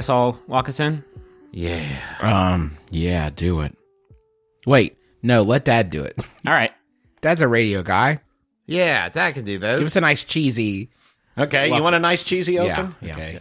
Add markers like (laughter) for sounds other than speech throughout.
I guess I'll walk us in. Yeah. Um, yeah, do it. Wait, no, let Dad do it. (laughs) All right. Dad's a radio guy. Yeah, Dad can do Give those. us a nice cheesy. Okay, you want a nice cheesy open? Yeah, yeah. Okay.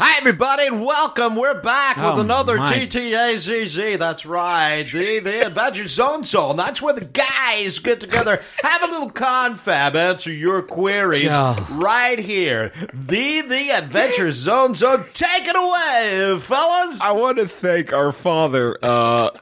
Hi, everybody, and welcome. We're back Oh, with another my. TTAZZ. That's right, the the Adventure Zone Zone. That's where the guys get together, (laughs) have a little confab, answer your queries Joe. right here. The the Adventure Zone Zone. Take it away, fellas. I want to thank our father, uh,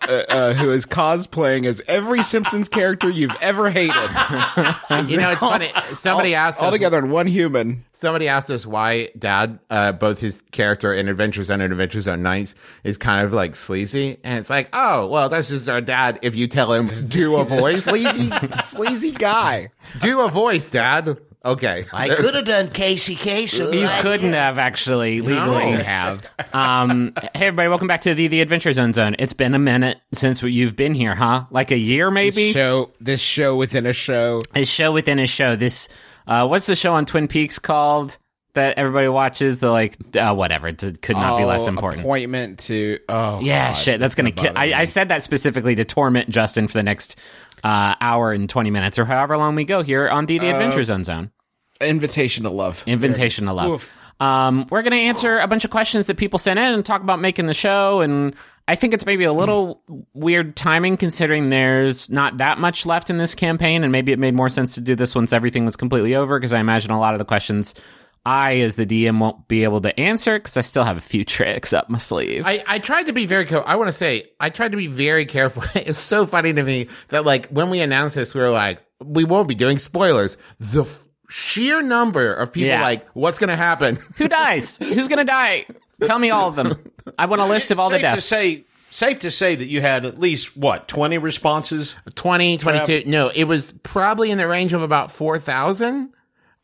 uh, uh, who is cosplaying as every Simpsons character you've ever hated. (laughs) You know, it's funny. (laughs) Somebody asked us all us. together in one human. Somebody asked us why Dad, uh, both his character in Adventure Zone and Adventure Zone Nights, is kind of like sleazy, and it's like, oh, well, that's just our dad. If you tell him do a (laughs) voice, Sleazy, sleazy guy. do a voice, Dad. Okay. I could have done Casey Kasem. You couldn't have actually legally No. (laughs) have. Um, hey everybody, welcome back to the the Adventure Zone Zone. It's been a minute since you've been here, huh? Like a year, maybe. Show this show within a show. a show within a show. This, uh, what's the show on Twin Peaks called that everybody watches? The like, uh, whatever. It could not be less Oh, important. Appointment to oh Yeah, God, shit. That's gonna kill. I, I said that specifically to torment Justin for the next uh, hour and twenty minutes, or however long we go here on the the Adventure Zone Zone. invitation to love. Invitation to love. Um, we're gonna answer a bunch of questions that people sent in and talk about making the show. And I think it's maybe a hmm. little weird timing considering there's not that much left in this campaign, and maybe it made more sense to do this once everything was completely over. Because I imagine a lot of the questions. I, as the DM, won't be able to answer because I still have a few (laughs) tricks up my sleeve. I, I tried to be very careful. I want to say I tried to be very careful. (laughs) it's so funny to me that like when we announced this, we were like, we won't be doing spoilers. The f- sheer number of people Yeah. like, what's going to happen? Who dies? (laughs) Who's gonna die? Tell me all of them. I want a list of all the safe to say, safe to say that you had at least what twenty responses. 20, 22. No, it was probably in the range of about 4,000.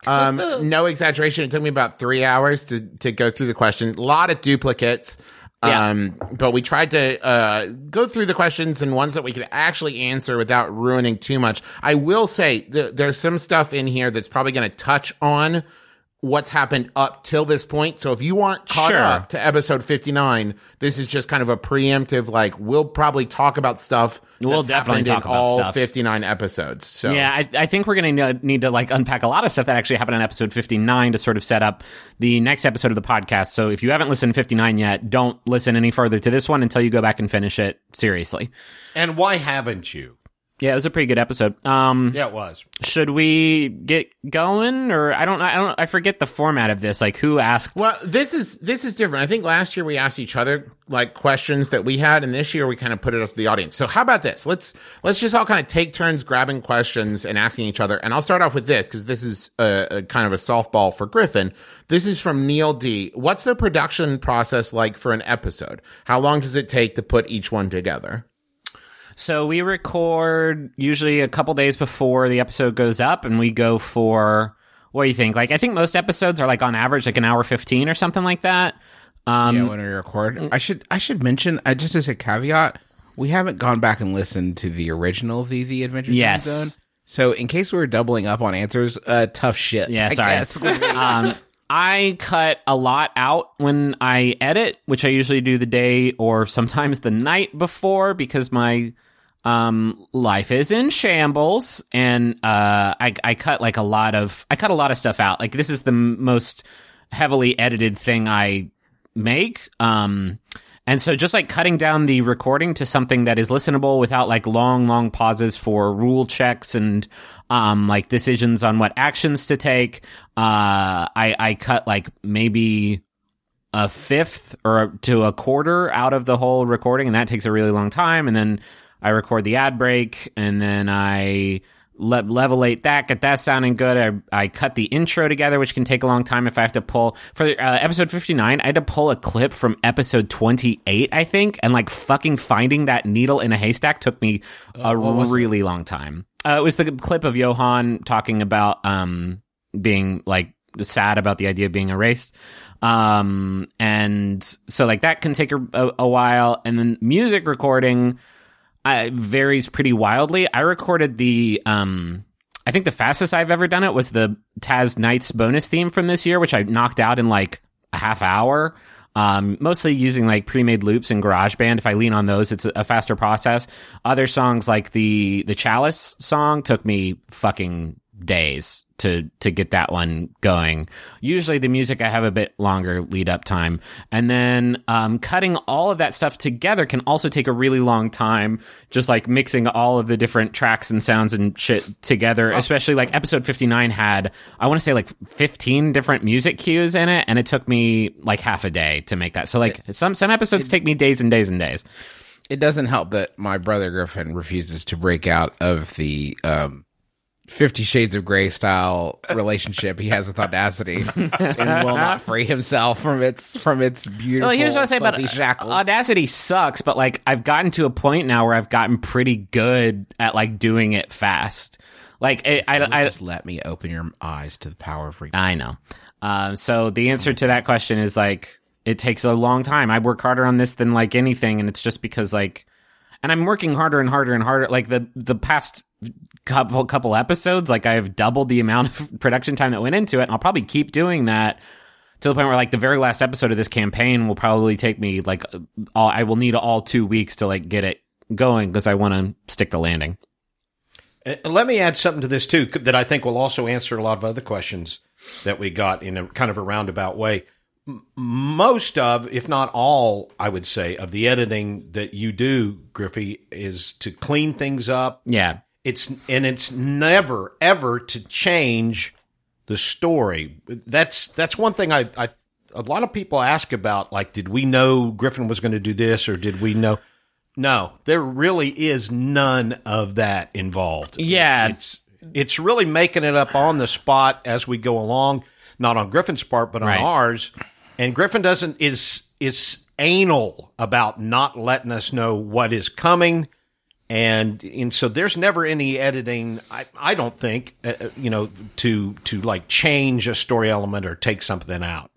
Um, no exaggeration. It took me about three hours to, to go through the question. A lot of duplicates. Yeah. Um, but we tried to, uh, go through the questions and ones that we could actually answer without ruining too much. I will say th- there's some stuff in here that's probably going to touch on what's happened up till this point. So if you aren't caught Sure. up to episode 59, this is just kind of a preemptive, like, we'll probably talk about stuff We'll that's definitely happened in talk about all stuff. 59 episodes. So Yeah, I, I think we're going to need to like unpack a lot of stuff that actually happened in episode 59 to sort of set up the next episode of the podcast. So if you haven't listened to 59 yet, don't listen any further to this one until you go back and finish it seriously. And why haven't you? Yeah, it was a pretty good episode. Um, Yeah, it was. should we get going or I don't I don't I forget the format of this. Like who asked Well, this is this is different. I think last year we asked each other like questions that we had, and this year we kind of put it up to the audience. So how about this? Let's let's just all kind of take turns grabbing questions and asking each other. And I'll start off with this because this is a, a kind of a softball for Griffin. This is from Neil D. What's the production process like for an episode? How long does it take to put each one together? So we record usually a couple days before the episode goes up, and we go for what do you think? Like I think most episodes are like on average like an hour fifteen or something like that. Um, yeah, when we record. I should I should mention uh, just as a caveat, we haven't gone back and listened to the original the the Adventure Yes. Zone. So in case we were doubling up on answers, uh, tough shit. Yeah, I sorry. (laughs) um, I cut a lot out when I edit, which I usually do the day or sometimes the night before because my um, life is in shambles, and uh, I, I cut like a lot of I cut a lot of stuff out. Like this is the m- most heavily edited thing I make. Um, and so just like cutting down the recording to something that is listenable without like long, long pauses for rule checks and um, like decisions on what actions to take. Uh, I, I cut like maybe a fifth or to a quarter out of the whole recording, and that takes a really long time. And then I record the ad break, and then I le- levelate that, get that sounding good. I, I cut the intro together, which can take a long time if I have to pull for uh, episode fifty nine. I had to pull a clip from episode twenty eight, I think, and like fucking finding that needle in a haystack took me a really long time. Uh, it was the clip of Johann talking about um, being like sad about the idea of being erased. Um, and so like that can take a, a, a while. And then music recording uh, varies pretty wildly. I recorded the, um, I think the fastest I've ever done it was the Taz Nights bonus theme from this year, which I knocked out in like a half hour. Um, mostly using like pre-made loops in GarageBand. If I lean on those, it's a, a faster process. Other songs like the the Chalice song took me fucking days to to get that one going. Usually the music I have a bit longer lead up time. And then um, cutting all of that stuff together can also take a really long time just like mixing all of the different tracks and sounds and shit together, especially like episode 59 had I want to say like 15 different music cues in it and it took me like half a day to make that. So like some some episodes take me days and days and days. It doesn't help that my brother Griffin refuses to break out of the um, Fifty Shades of Grey style relationship he has with Audacity (laughs) and will not free himself from its from its beautiful. Well, here's what I say about fuzzy shackles. Audacity sucks, but like I've gotten to a point now where I've gotten pretty good at like doing it fast. Like I, I, I, just let me open your eyes to the power of replay. I know. Um, so the answer to that question is like it takes a long time. I work harder on this than like anything, and it's just because like, and I'm working harder and harder and harder. Like the the past couple couple episodes, like I've doubled the amount of (laughs) production time that went into it, and I'll probably keep doing that to the point where like the very last episode of this campaign will probably take me like all I will need all two weeks to like get it going because I want to stick the landing. Let me add something to this too that I think will also answer a lot of other questions that we got in a kind of a roundabout way. Most of, if not all, I would say, of the editing that you do, Griffey, is to clean things up. Yeah, It's and it's never ever to change the story. That's that's one thing I, I a lot of people ask about. Like, did we know Griffin was going to do this, or did we know? No, there really is none of that involved. Yeah. it's it's really making it up on the spot as we go along, not on Griffin's part, but on Right. ours. And Griffin doesn't is is anal about not letting us know what is coming and and so there's never any editing i i don't think uh, uh, you know to to like change a story element or take something out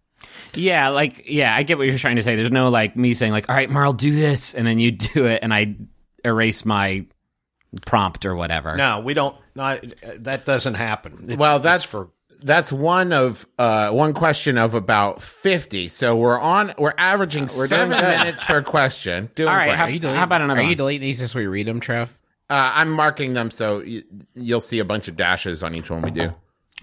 Yeah, like yeah, I get what you're trying to say. There's no like me saying like, "All right, Merle, do this," and then you (laughs) do it, and I erase my prompt or whatever. no we don't not, that doesn't happen It's- well, that's for that's one of uh, one question of about fifty. So we're on. We're averaging doing seven good. minutes per question. Doing All right, how- Are you deleting, How about another Are you one? deleting these as we read them, Trev? Uh, I'm marking them so y- you'll see a bunch of dashes on each one we do.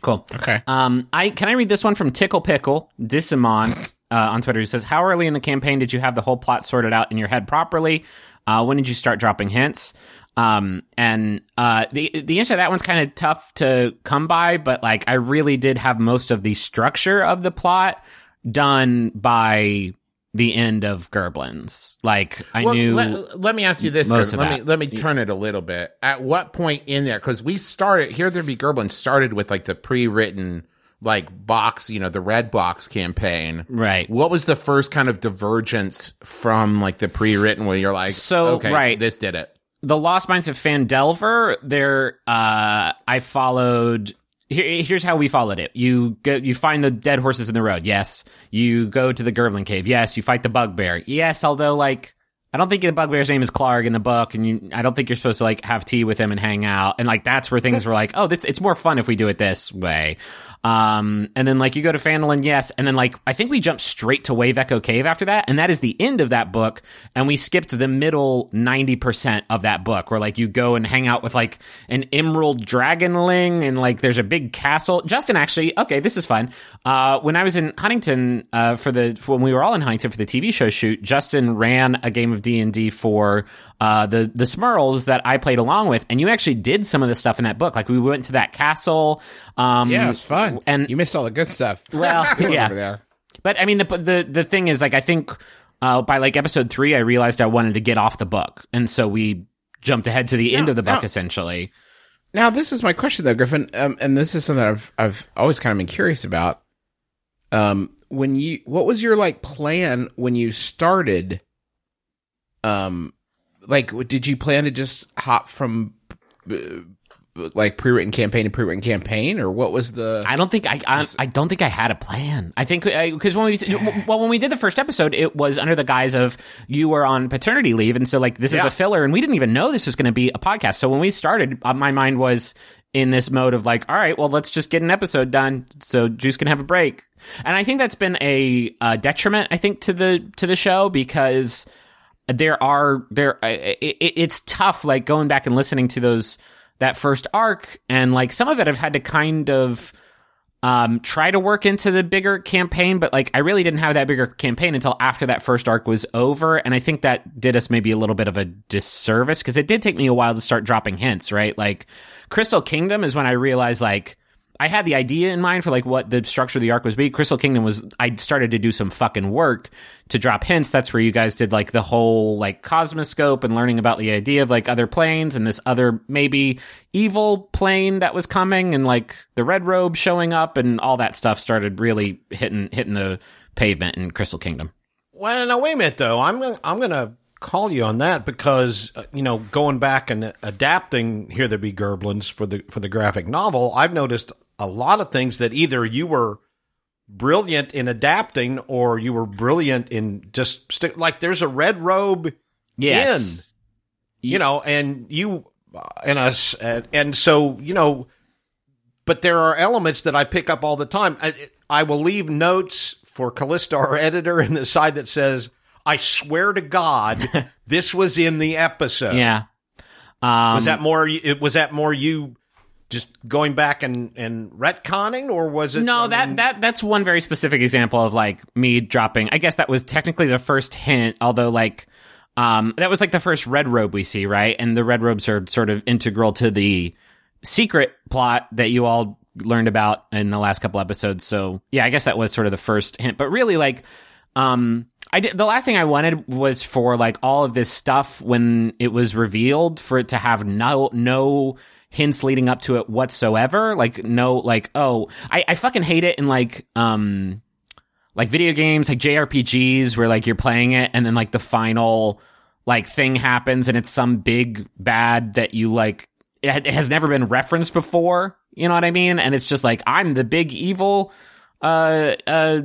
Cool. Okay. Um, I can I read this one from Tickle Pickle Dissimon uh, on Twitter who says, "How early in the campaign did you have the whole plot sorted out in your head properly? Uh, when did you start dropping hints?" Um, and uh, the the answer to that one's kind of tough to come by, but like I really did have most of the structure of the plot done by the end of Gerblins. Like I Well, knew. let, let me ask you this. Let that. me let me turn it a little bit. At what point in there? Because we started here. There be Gerblin started with like the pre-written like box, you know, the red box campaign. Right. What was the first kind of divergence from like the pre-written where you're like, So, okay, right. this did it. The Lost Mines of Phandelver, there uh I followed here, here's how we followed it. You go you find the dead horses in the road. Yes. You go to the Gerblin cave. Yes, you fight the bugbear. Yes, although like I don't think the bugbear's name is Clark in the book, and you, I don't think you're supposed to like have tea with him and hang out. And like that's where things were like, oh, this it's more fun if we do it this way. Um, and then like you go to Phandalin, yes, and then like I think we jumped straight to Wave Echo Cave after that, and that is the end of that book. And we skipped the middle ninety percent of that book, where like you go and hang out with like an Emerald Dragonling, and like there's a big castle. Justin actually, okay, this is fun. Uh, when I was in Huntington uh, for the when we were all in Huntington for the TV show shoot, Justin ran a game of D and D for uh, the the Smurls that I played along with, and you actually did some of the stuff in that book. Like we went to that castle. Um, Yeah, it was fun. And- you missed all the good stuff. (laughs) Well, yeah. over there. But I mean, the the the thing is, like, I think uh, by like episode three, I realized I wanted to get off the book, and so we jumped ahead to the end of the book, no. essentially. Now, this is my question though, Griffin, um, and this is something I've I've always kind of been curious about. Um, when you, what was your like plan when you started? Um, like, did you plan to just hop from uh, like pre-written campaign to pre-written campaign, or what was the? I don't think I, I I don't think I had a plan. I think because when we well when we did the first episode, it was under the guise of you were on paternity leave, and so like this is a filler, and we didn't even know this was going to be a podcast. So when we started, uh, my mind was in this mode of like, all right, well, let's just get an episode done so Juice can have a break. And I think that's been a, uh detriment, I think, to the to the show because there are there it, it's tough like going back and listening to those that first arc and like some of it I've had to kind of um, try to work into the bigger campaign, but like I really didn't have that bigger campaign until after that first arc was over, and I think that did us maybe a little bit of a disservice because it did take me a while to start dropping hints, right? Like Crystal Kingdom is when I realized like I had the idea in mind for like what the structure of the arc was be. Crystal Kingdom was I started to do some fucking work to drop hints. That's where you guys did like the whole like cosmoscope and learning about the idea of like other planes and this other maybe evil plane that was coming and like the red robe showing up and all that stuff started really hitting hitting the pavement in Crystal Kingdom. Well, now wait a minute though. I'm gonna, I'm to call you on that because uh, you know going back and adapting Here There Be Gerblins for the for the graphic novel, I've noticed a lot of things that either you were brilliant in adapting or you were brilliant in just stick like there's a red robe Yes. in you know and you uh, and us and, and so you know but there are elements that I pick up all the time I, I will leave notes for Calista our editor in the side that says I swear to God (laughs) this was in the episode Yeah. Um, was that more was that more you just going back and and retconning or was it No, I that mean- that that's one very specific example of like me dropping. I guess that was technically the first hint, although like um that was like the first red robe we see, right? And the red robes are sort of integral to the secret plot that you all learned about in the last couple episodes. So, yeah, I guess that was sort of the first hint. But really like um I did the last thing I wanted was for like all of this stuff when it was revealed for it to have no no hints leading up to it whatsoever. Like no like oh I, I fucking hate it in like um like video games like JRPGs where like you're playing it and then like the final like thing happens and it's some big bad that you like it, has never been referenced before. You know what I mean? And it's just like I'm the big evil uh uh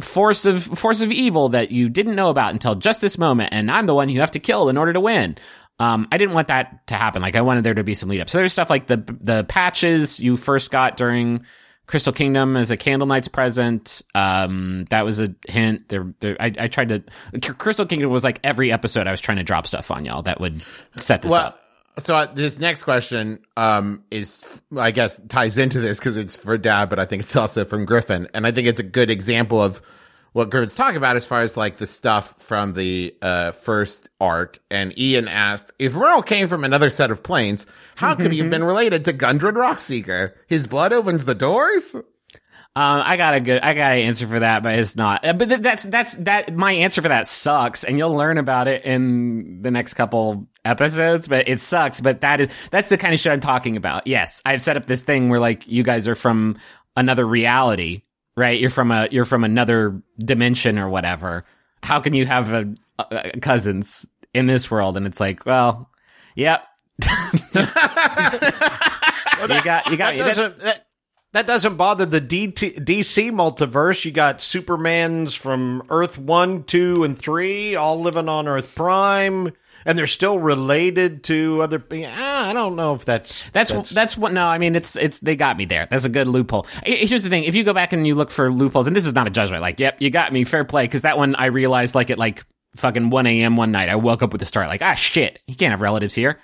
force of force of evil that you didn't know about until just this moment and I'm the one you have to kill in order to win. Um, I didn't want that to happen. Like I wanted there to be some lead up. So there's stuff like the the patches you first got during Crystal Kingdom as a Candlenights present. Um, that was a hint. There, there I, I tried to. Crystal Kingdom was like every episode I was trying to drop stuff on y'all that would set this Well, up. so this next question um, is, I guess, ties into this because it's for Dad, but I think it's also from Griffin, and I think it's a good example of what Griffin's talking about as far as like the stuff from the uh, first arc. And Ian asked if Merle came from another set of planes, how could he have been related to Gundren Rockseeker? His blood opens the doors. Um, I got a good, I got an answer for that, but it's not. Uh, But th- that's that's that. My answer for that sucks, and you'll learn about it in the next couple episodes. But it sucks. But that is that's the kind of shit I'm talking about. Yes, I've set up this thing where like you guys are from another reality, right? You're from a you're from another dimension or whatever. How can you have a, a, cousins in this world? And it's like, well, yep. (laughs) you got you got that doesn't that, that doesn't bother the DT, DC multiverse. You got Supermans from Earth one, two, and three, all living on Earth Prime, and they're still related to other. Ah, I don't know if that's That's, that's what. No, I mean it's it's they got me there. That's a good loophole. Here's the thing: if you go back and you look for loopholes, and this is not a judgment, like, yep, you got me, fair play. Because that one I realized like at like fucking one a.m. one night, I woke up with the start, like, ah, shit, you can't have relatives here.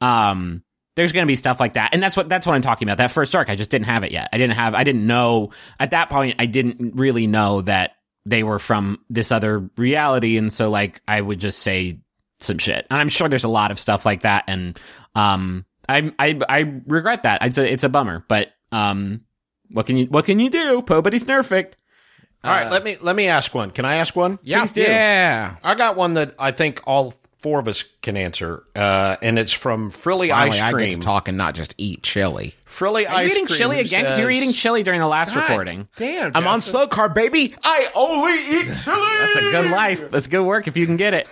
Um, there's gonna be stuff like that, and that's what that's what I'm talking about. That first arc, I just didn't have it yet. I didn't have, I didn't know at that point. I didn't really know that they were from this other reality, and so like I would just say some shit. And I'm sure there's a lot of stuff like that. And um, I I I regret that. It's a it's a bummer. But um, what can you what can you do? Nobody's perfect. all right. Let me let me ask one. Can I ask one? Yeah, Yeah. I got one that I think all four of us can answer, uh, and it's from Frilly Finally, Ice I get to talk and not just eat chili. Frilly Are Ice you eating Cream chili again? Because you were eating chili during the last recording. Damn, I'm on slow carb, baby. I only eat (laughs) chili. That's a good life. That's good work if you can get it.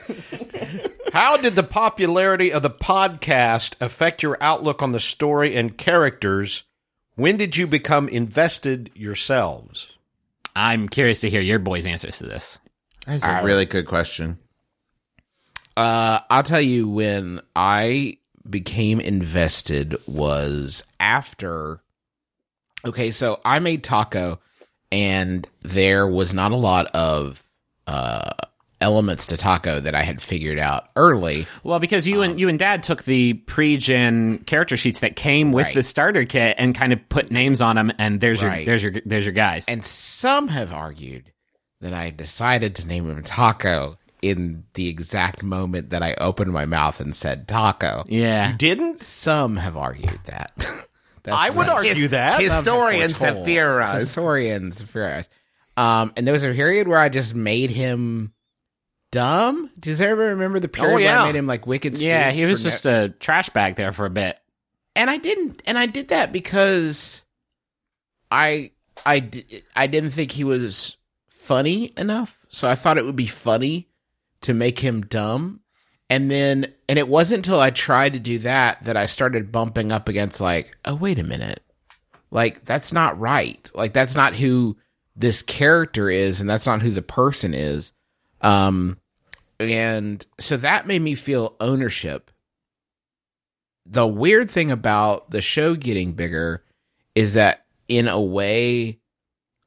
(laughs) How did the popularity of the podcast affect your outlook on the story and characters? When did you become invested yourselves? I'm curious to hear your boys' answers to this. That's a really good question. Uh, I'll tell you when I became invested was after. Okay, so I made Taako, and there was not a lot of uh, elements to Taako that I had figured out early. Well, because you and you and Dad took the pre-gen character sheets that came with Right. the starter kit and kind of put names on them, and there's your there's your there's your guys. And some have argued that I decided to name him Taako in the exact moment that I opened my mouth and said taco. yeah, You Didn't? Some have argued that. (laughs) I would argue that. Historians have theorized. Historians have theorized. Um, and there was a period where I just made him dumb. Does everybody remember the period where yeah. I made him like wicked? yeah, he was for no- just a trash bag there for a bit. and I didn't, and I did that because I, I, I didn't think he was funny enough. So I thought it would be funny to make him dumb. And then, and it wasn't until I tried to do that that I started bumping up against like, oh, wait a minute. Like, that's not right. Like, that's not who this character is, and that's not who the person is. Um, and so that made me feel ownership the weird thing about the show getting bigger is that in a way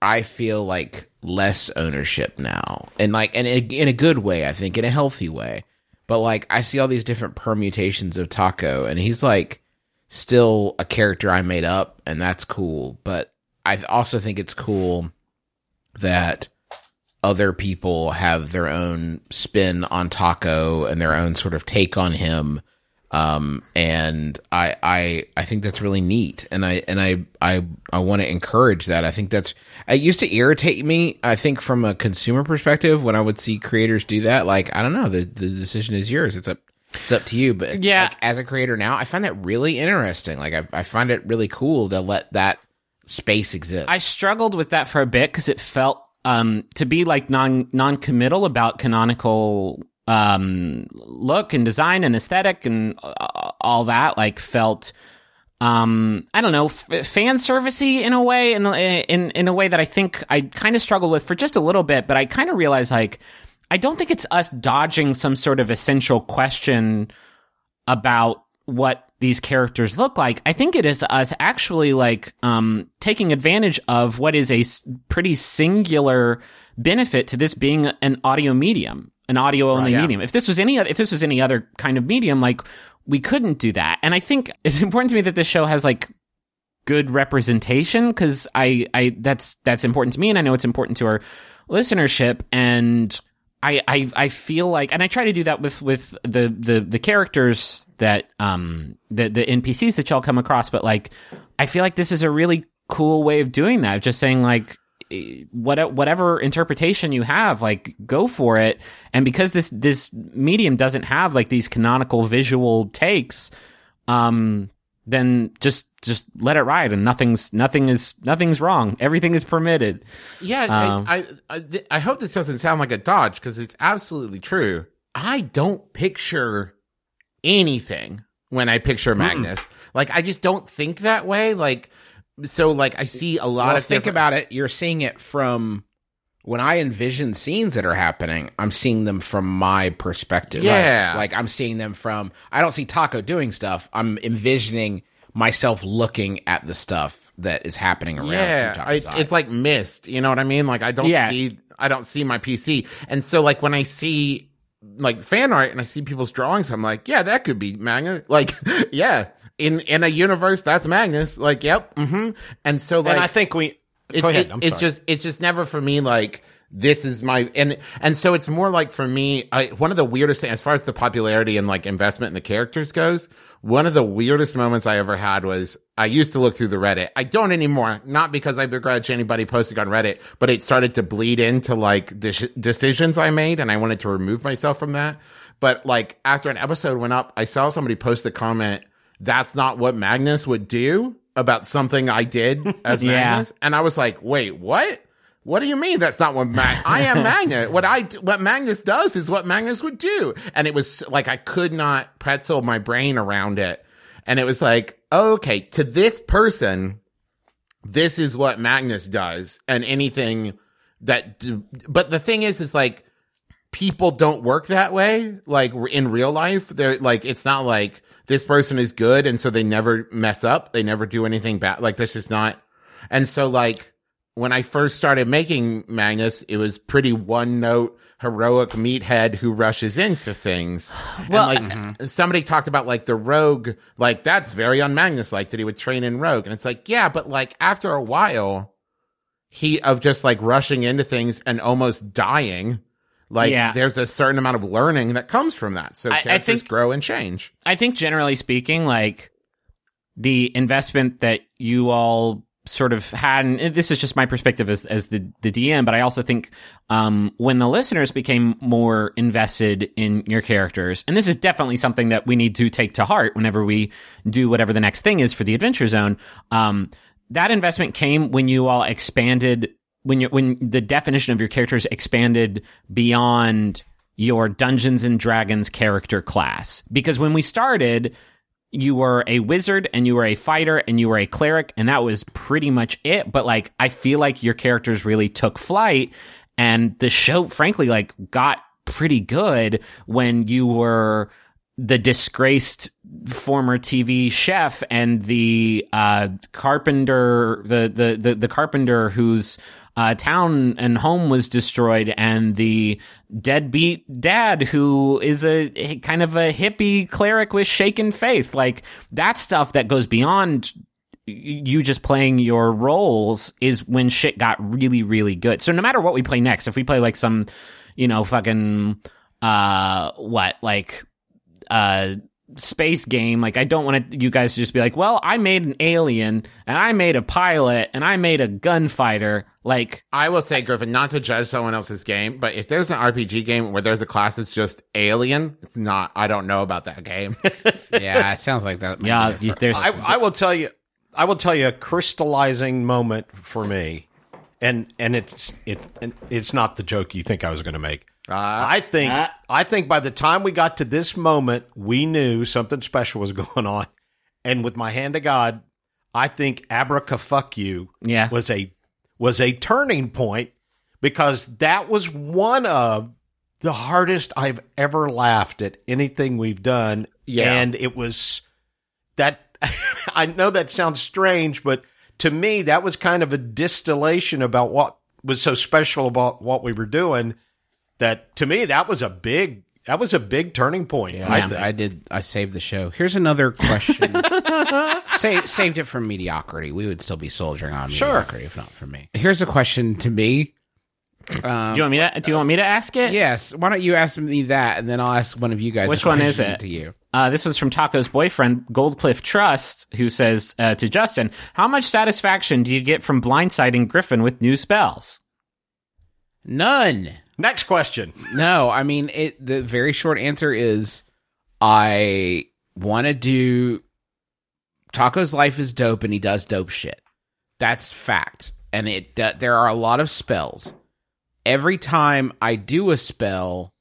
I feel like less ownership now. And like and in a, good way, I think in a healthy way. But like I see all these different permutations of Taako and he's like still a character I made up and that's cool, but I also think it's cool that other people have their own spin on Taako and their own sort of take on him um and i i i think that's really neat. And i and i i i want to encourage that. I think that's it used to irritate me i think from a consumer perspective when i would see creators do that. Like i don't know the the decision is yours. It's up it's up to you. But Yeah. like, as a creator now i find that really interesting. Like i, I find it really cool to let that space exist. I struggled with that for a bit because it felt um, to be like non non committal about canonical um, look and design and aesthetic and uh, all that. Like felt um, I don't know f- fan servicey in a way in in in a way that I think I kind of struggled with for just a little bit. But I kind of realized like I don't think it's us dodging some sort of essential question about what these characters look like. I think it is us actually like um, taking advantage of what is a pretty singular benefit to this being an audio medium, an audio only yeah. medium. If this was any if this was any other kind of medium, like we couldn't do that. And I think (laughs) it's important to me that this show has like good representation because I, I that's that's important to me and I know it's important to our listenership and I, I I feel like and I try to do that with with the the the characters that um the the NPCs that y'all come across but like I feel like this is a really cool way of doing that just saying like what whatever interpretation you have like go for it and because this this medium doesn't have like these canonical visual takes um then just just let it ride and nothing's nothing is nothing's wrong everything is permitted Yeah, Um, I, I, I, I hope this doesn't sound like a dodge because it's absolutely true. I don't picture anything when I picture Magnus. Like, I just don't think that way. Like, so, like, I see a lot well, of think different- about it you're seeing it from when i envision scenes that are happening i'm seeing them from my perspective Yeah. like i'm seeing them from i don't see Taako doing stuff i'm envisioning myself looking at the stuff that is happening around Yeah, I, it's like mist. You know what I mean? Like, I don't Yeah. see, I don't see my PC, and so like when I see like fan art and I see people's drawings, I'm like, yeah, that could be manga. Like, (laughs) yeah, in in a universe that's Magnus. Like, yep, mm-hmm. And so like, and I think we. it's, go ahead. it- it's just it's just never for me like this is my and and so it's more like for me I, one of the weirdest things as far as the popularity and like investment in the characters goes one of the weirdest moments i ever had was i used to look through the reddit i don't anymore not because i begrudge anybody posting on reddit but it started to bleed into like de- decisions i made and i wanted to remove myself from that but like after an episode went up i saw somebody post a comment that's not what magnus would do about something i did (laughs) as Yeah. magnus and I was like, wait, what? What do you mean that's not what Mag- I am (laughs) Magnus? What I what Magnus does is what Magnus would do, and it was like I could not pretzel my brain around it, and it was like, okay, to this person, this is what Magnus does, and anything that. d- But the thing is, is like people don't work that way. Like in real life, they're like, it's not like this person is good. And so they never mess up. They never do anything bad. Like this is not. And so like when I first started making Magnus, it was pretty one note heroic meathead who rushes into things. Well, and like (clears throat) s- somebody talked about like the rogue, like that's very un Magnus like that he would train in rogue. And it's like, yeah, but like after a while, he of just like rushing into things and almost dying. Like Yeah. there's a certain amount of learning that comes from that. So I- I characters think- grow and change. I think generally speaking, like the investment that you all sort of had, and this is just my perspective as, as the, the DM, but I also think, um, when the listeners became more invested in your characters, and this is definitely something that we need to take to heart whenever we do whatever the next thing is for the adventure zone, um, that investment came when you all expanded when you when the definition of your characters expanded beyond your Dungeons and Dragons character class. Because when we started, you were a wizard and you were a fighter and you were a cleric and that was pretty much it but like i feel like your characters really took flight and the show frankly like got pretty good when you were the disgraced former TV chef and the uh, carpenter, the, the the the carpenter whose uh, town and home was destroyed, and the deadbeat dad who is a, a kind of a hippie cleric with shaken faith. Like that stuff that goes beyond you just playing your roles is when shit got really really good. So no matter what we play next, if we play like some, you know, fucking uh what like uh space game like i don't want to you guys to just be like well i made an alien and i made a pilot and i made a gunfighter like I will say, Griffin, not to judge someone else's game, but if there's an RPG game where there's a class that's just alien, it's not. I don't know about that game. (laughs) yeah, it sounds like that. yeah there's I, I will tell you, I will tell you a crystallizing moment for me, and and it's it and it's not the joke you think I was going to make. I think Ah. I think by the time we got to this moment, we knew something special was (laughs) going on, and with my hand to God, I think Abraca fuck you Yeah. was a was a turning point because that was one of the hardest I've ever laughed at anything we've done. Yeah. And it was that (laughs) I know that sounds strange, but to me, that was kind of a distillation about what was so special about what we were doing. That to me, that was a big, that was a big turning point. I I. I did. I saved the show. Here's another question. (laughs) Sa- saved it from mediocrity. We would still be soldiering on Sure. mediocrity if not for me. Here's a question to me. do you want me to do you want me to ask it Yes. Why don't you ask me that, and then I'll ask one of you guys. Which a one is it? To you. Uh, this was from Taako's boyfriend, Goldcliff Trust, who says uh, to Justin, How much satisfaction do you get from blindsiding Griffin with new spells? None. Next question. No, I mean it. The very short answer is, I want to do. Taako's life is dope, and he does dope shit. That's fact, and it. Uh, there are a lot of spells. Every time I do a spell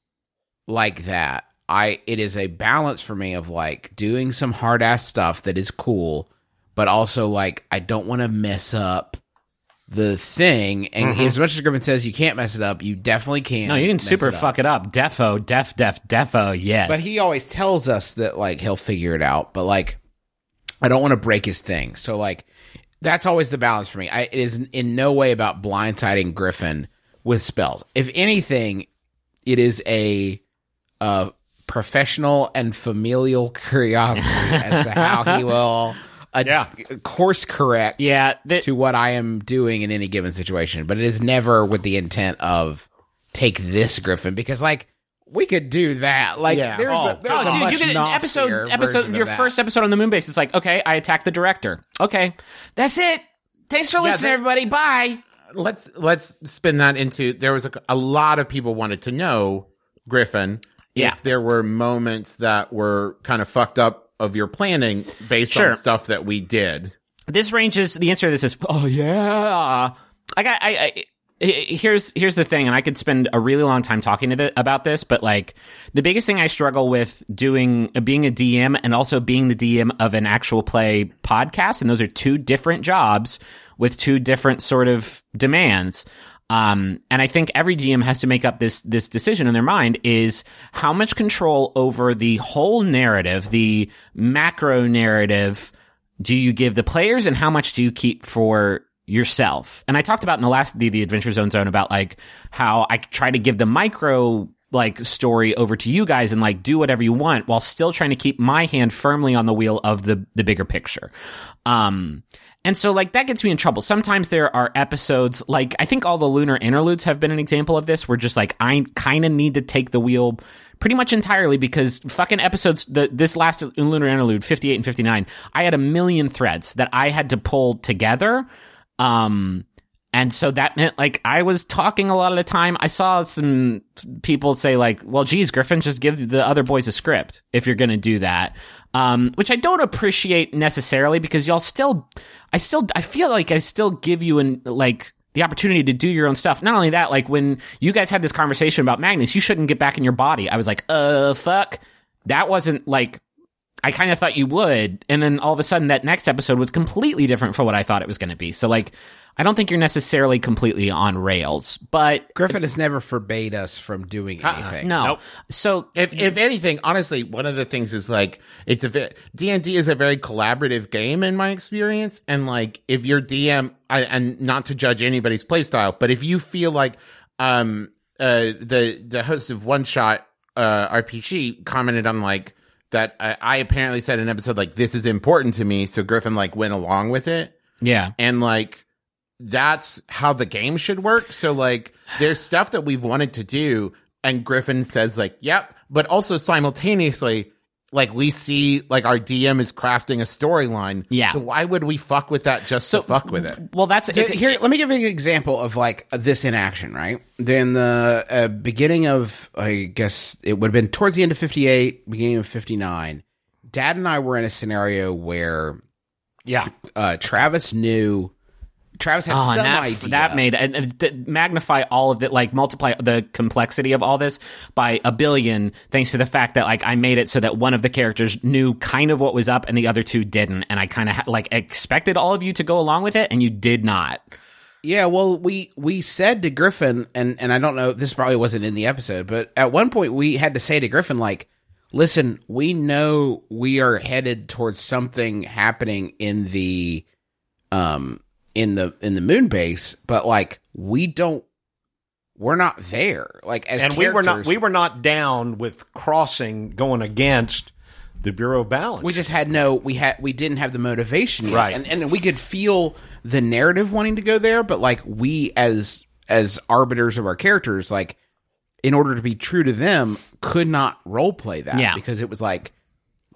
like that, I it is a balance for me of like doing some hard ass stuff that is cool, but also like I don't want to mess up the thing. And as much as Griffin says you can't mess it up, you definitely can. No, you can super it fuck it up. Defo, def, def, defo, yes. But he always tells us that like he'll figure it out. But like, I don't want to break his thing. So like, that's always the balance for me. I, it is in no way about blindsiding Griffin with spells. If anything, it is a uh, professional and familial (laughs) curiosity as to how he (laughs) will. Uh, Yeah. course correct yeah, the, to what I am doing in any given situation, but it is never with the intent of take this Griffin because like we could do that. Like Yeah. there's Oh, a, there's Oh, a dude, much you get an episode, episode, your first episode on the moon base. It's like, okay, I attack the director. Okay, that's it. Thanks for listening, that- everybody. Bye. let's let's spin that into there was a, a lot of people wanted to know Griffin Yeah. if there were moments that were kind of fucked up of your planning based Sure. on stuff that we did. This ranges. The answer to this is, oh yeah. I got. I, I here's here's the thing, and I could spend a really long time talking th- about this, but like the biggest thing I struggle with doing being a DM and also being the DM of an actual play podcast, and those are two different jobs with two different sort of demands. Um, and I think every GM has to make up this this decision in their mind is how much control over the whole narrative, the macro narrative, do you give the players, and how much do you keep for yourself? And I talked about in the last the, the Adventure Zone zone about like how I try to give the micro like story over to you guys and like do whatever you want while still trying to keep my hand firmly on the wheel of the the bigger picture. Um and so like that gets me in trouble. Sometimes there are episodes like I think all the lunar interludes have been an example of this where just like I kind of need to take the wheel pretty much entirely because fucking episodes the this last lunar interlude 58 and 59 I had a million threads that I had to pull together um and so that meant like I was talking a lot of the time. I saw some people say like, "Well, geez, Griffin, just give the other boys a script if you're going to do that," um, which I don't appreciate necessarily because y'all still, I still, I feel like I still give you an like the opportunity to do your own stuff. Not only that, like when you guys had this conversation about Magnus, you shouldn't get back in your body. I was like, "Uh, fuck." That wasn't like I kind of thought you would, and then all of a sudden that next episode was completely different from what I thought it was going to be. So like, I don't think you're necessarily completely on rails, but Griffin has never forbade us from doing anything. no. Nope. So If if anything, honestly, one of the things is like it's a D and D is a very collaborative game in my experience, and like if your DM I, and not to judge anybody's playstyle, but if you feel like um uh the the host of One Shot uh RPG commented on like that I, I apparently said in an episode like this is important to me, so Griffin like went along with it, yeah, and like that's how the game should work. So like there's stuff that we've wanted to do. And Griffin says like, "Yep," but also simultaneously like we see like our DM is crafting a storyline. Yeah. So why would we fuck with that just to fuck with it? well, that's Here, it, here, let me give you an example of like this in action, right? Then the uh, beginning of, I guess it would have been towards the end of 58, beginning of 59. Dad and I were in a scenario where Yeah. uh, Travis knew, Travis had Oh, some that, idea. that made and, magnify all of it, like multiply the complexity of all this by a billion, thanks to the fact that like I made it so that one of the characters knew kind of what was up and the other two didn't, and I kind of ha- like expected all of you to go along with it, and you did not. Yeah, well, we we said to Griffin, and and I don't know, this probably wasn't in the episode, but at one point we had to say to Griffin, like, listen, we know we are headed towards something happening in the, um, in the in the moon base, but like we don't, we're not there. Like as and we were not we were not down with crossing going against the Bureau of Balance. we just had no we had we didn't have the motivation yet. Right. and and we could feel the narrative wanting to go there but like we as as arbiters of our characters like in order to be true to them could not role play that Yeah. because it was like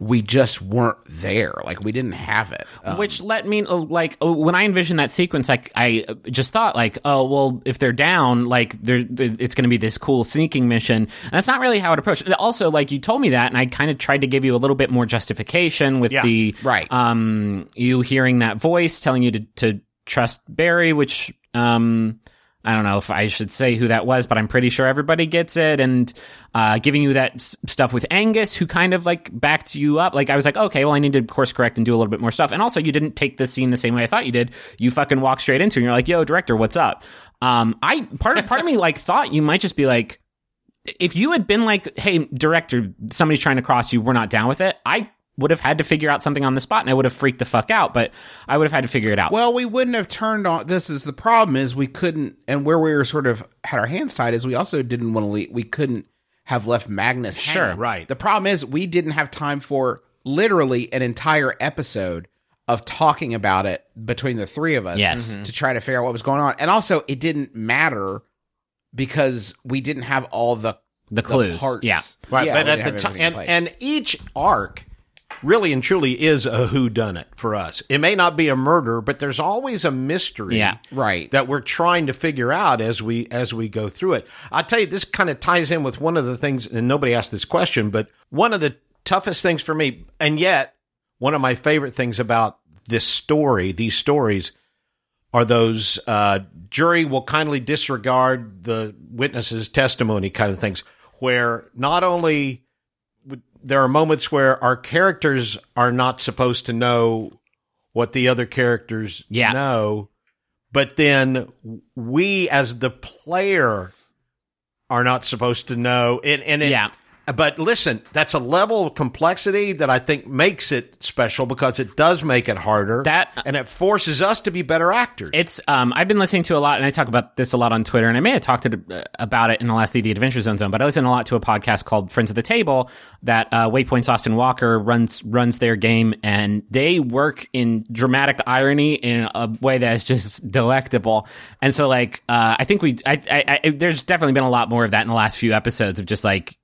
we just weren't there like we didn't have it Um, Which let me uh, like uh, when I envisioned that sequence, like I uh, just thought like, oh well, if they're down, like they're, they're- it's going to be this cool sneaking mission, and that's not really how it approached. Also, like you told me that, and I kind of tried to give you a little bit more justification with Yeah, the right. um you hearing that voice telling you to to trust Barry, which um. I don't know if I should say who that was, but I'm pretty sure everybody gets it. And uh, giving you that s- stuff with Angus, who kind of like backed you up. Like I was like, okay, well, I need to course correct and do a little bit more stuff. And also, you didn't take this scene the same way I thought you did. You fucking walk straight into, it and you're like, yo, director, what's up? Um, I part of part of me like thought you might just be like, if you had been like, hey, director, somebody's trying to cross you, we're not down with it. I would have had to figure out something on the spot and I would have freaked the fuck out, but I would have had to figure it out. well we wouldn't have turned on this is the problem is we couldn't and where we were sort of had our hands tied is we also didn't want to leave we couldn't have left magnus Sure, hanging. right. the problem is we didn't have time for literally an entire episode of talking about it between the three of us Yes. Mm-hmm. to try to figure out what was going on and also it didn't matter because we didn't have all the the clues. parts. Yeah. Right, Yeah, but at the time, and, and each arc really and truly is a who done it for us. It may not be a murder, but there's always a mystery Yeah. Right. that we're trying to figure out as we as we go through it. I tell you, this kind of ties in with one of the things, and nobody asked this question, but one of the toughest things for me, and yet one of my favorite things about this story, these stories, are those uh, jury will kindly disregard the witness's testimony kind of things, where not only would- there are moments where our characters are not supposed to know what the other characters Yeah. know, but then we as the player are not supposed to know. And, and it, Yeah. But listen, that's a level of complexity that I think makes it special because it does make it harder. That- and it forces us to be better actors. It's um I've been listening to a lot and I talk about this a lot on Twitter and I may have talked to, uh, about it in the last DD Adventure Zone zone but I listen a lot to a podcast called Friends of the Table that uh, Waypoint's Austin Walker runs runs their game and they work in dramatic irony in a way that is just delectable and so like uh, I think we I, I, I there's definitely been a lot more of that in the last few episodes of just like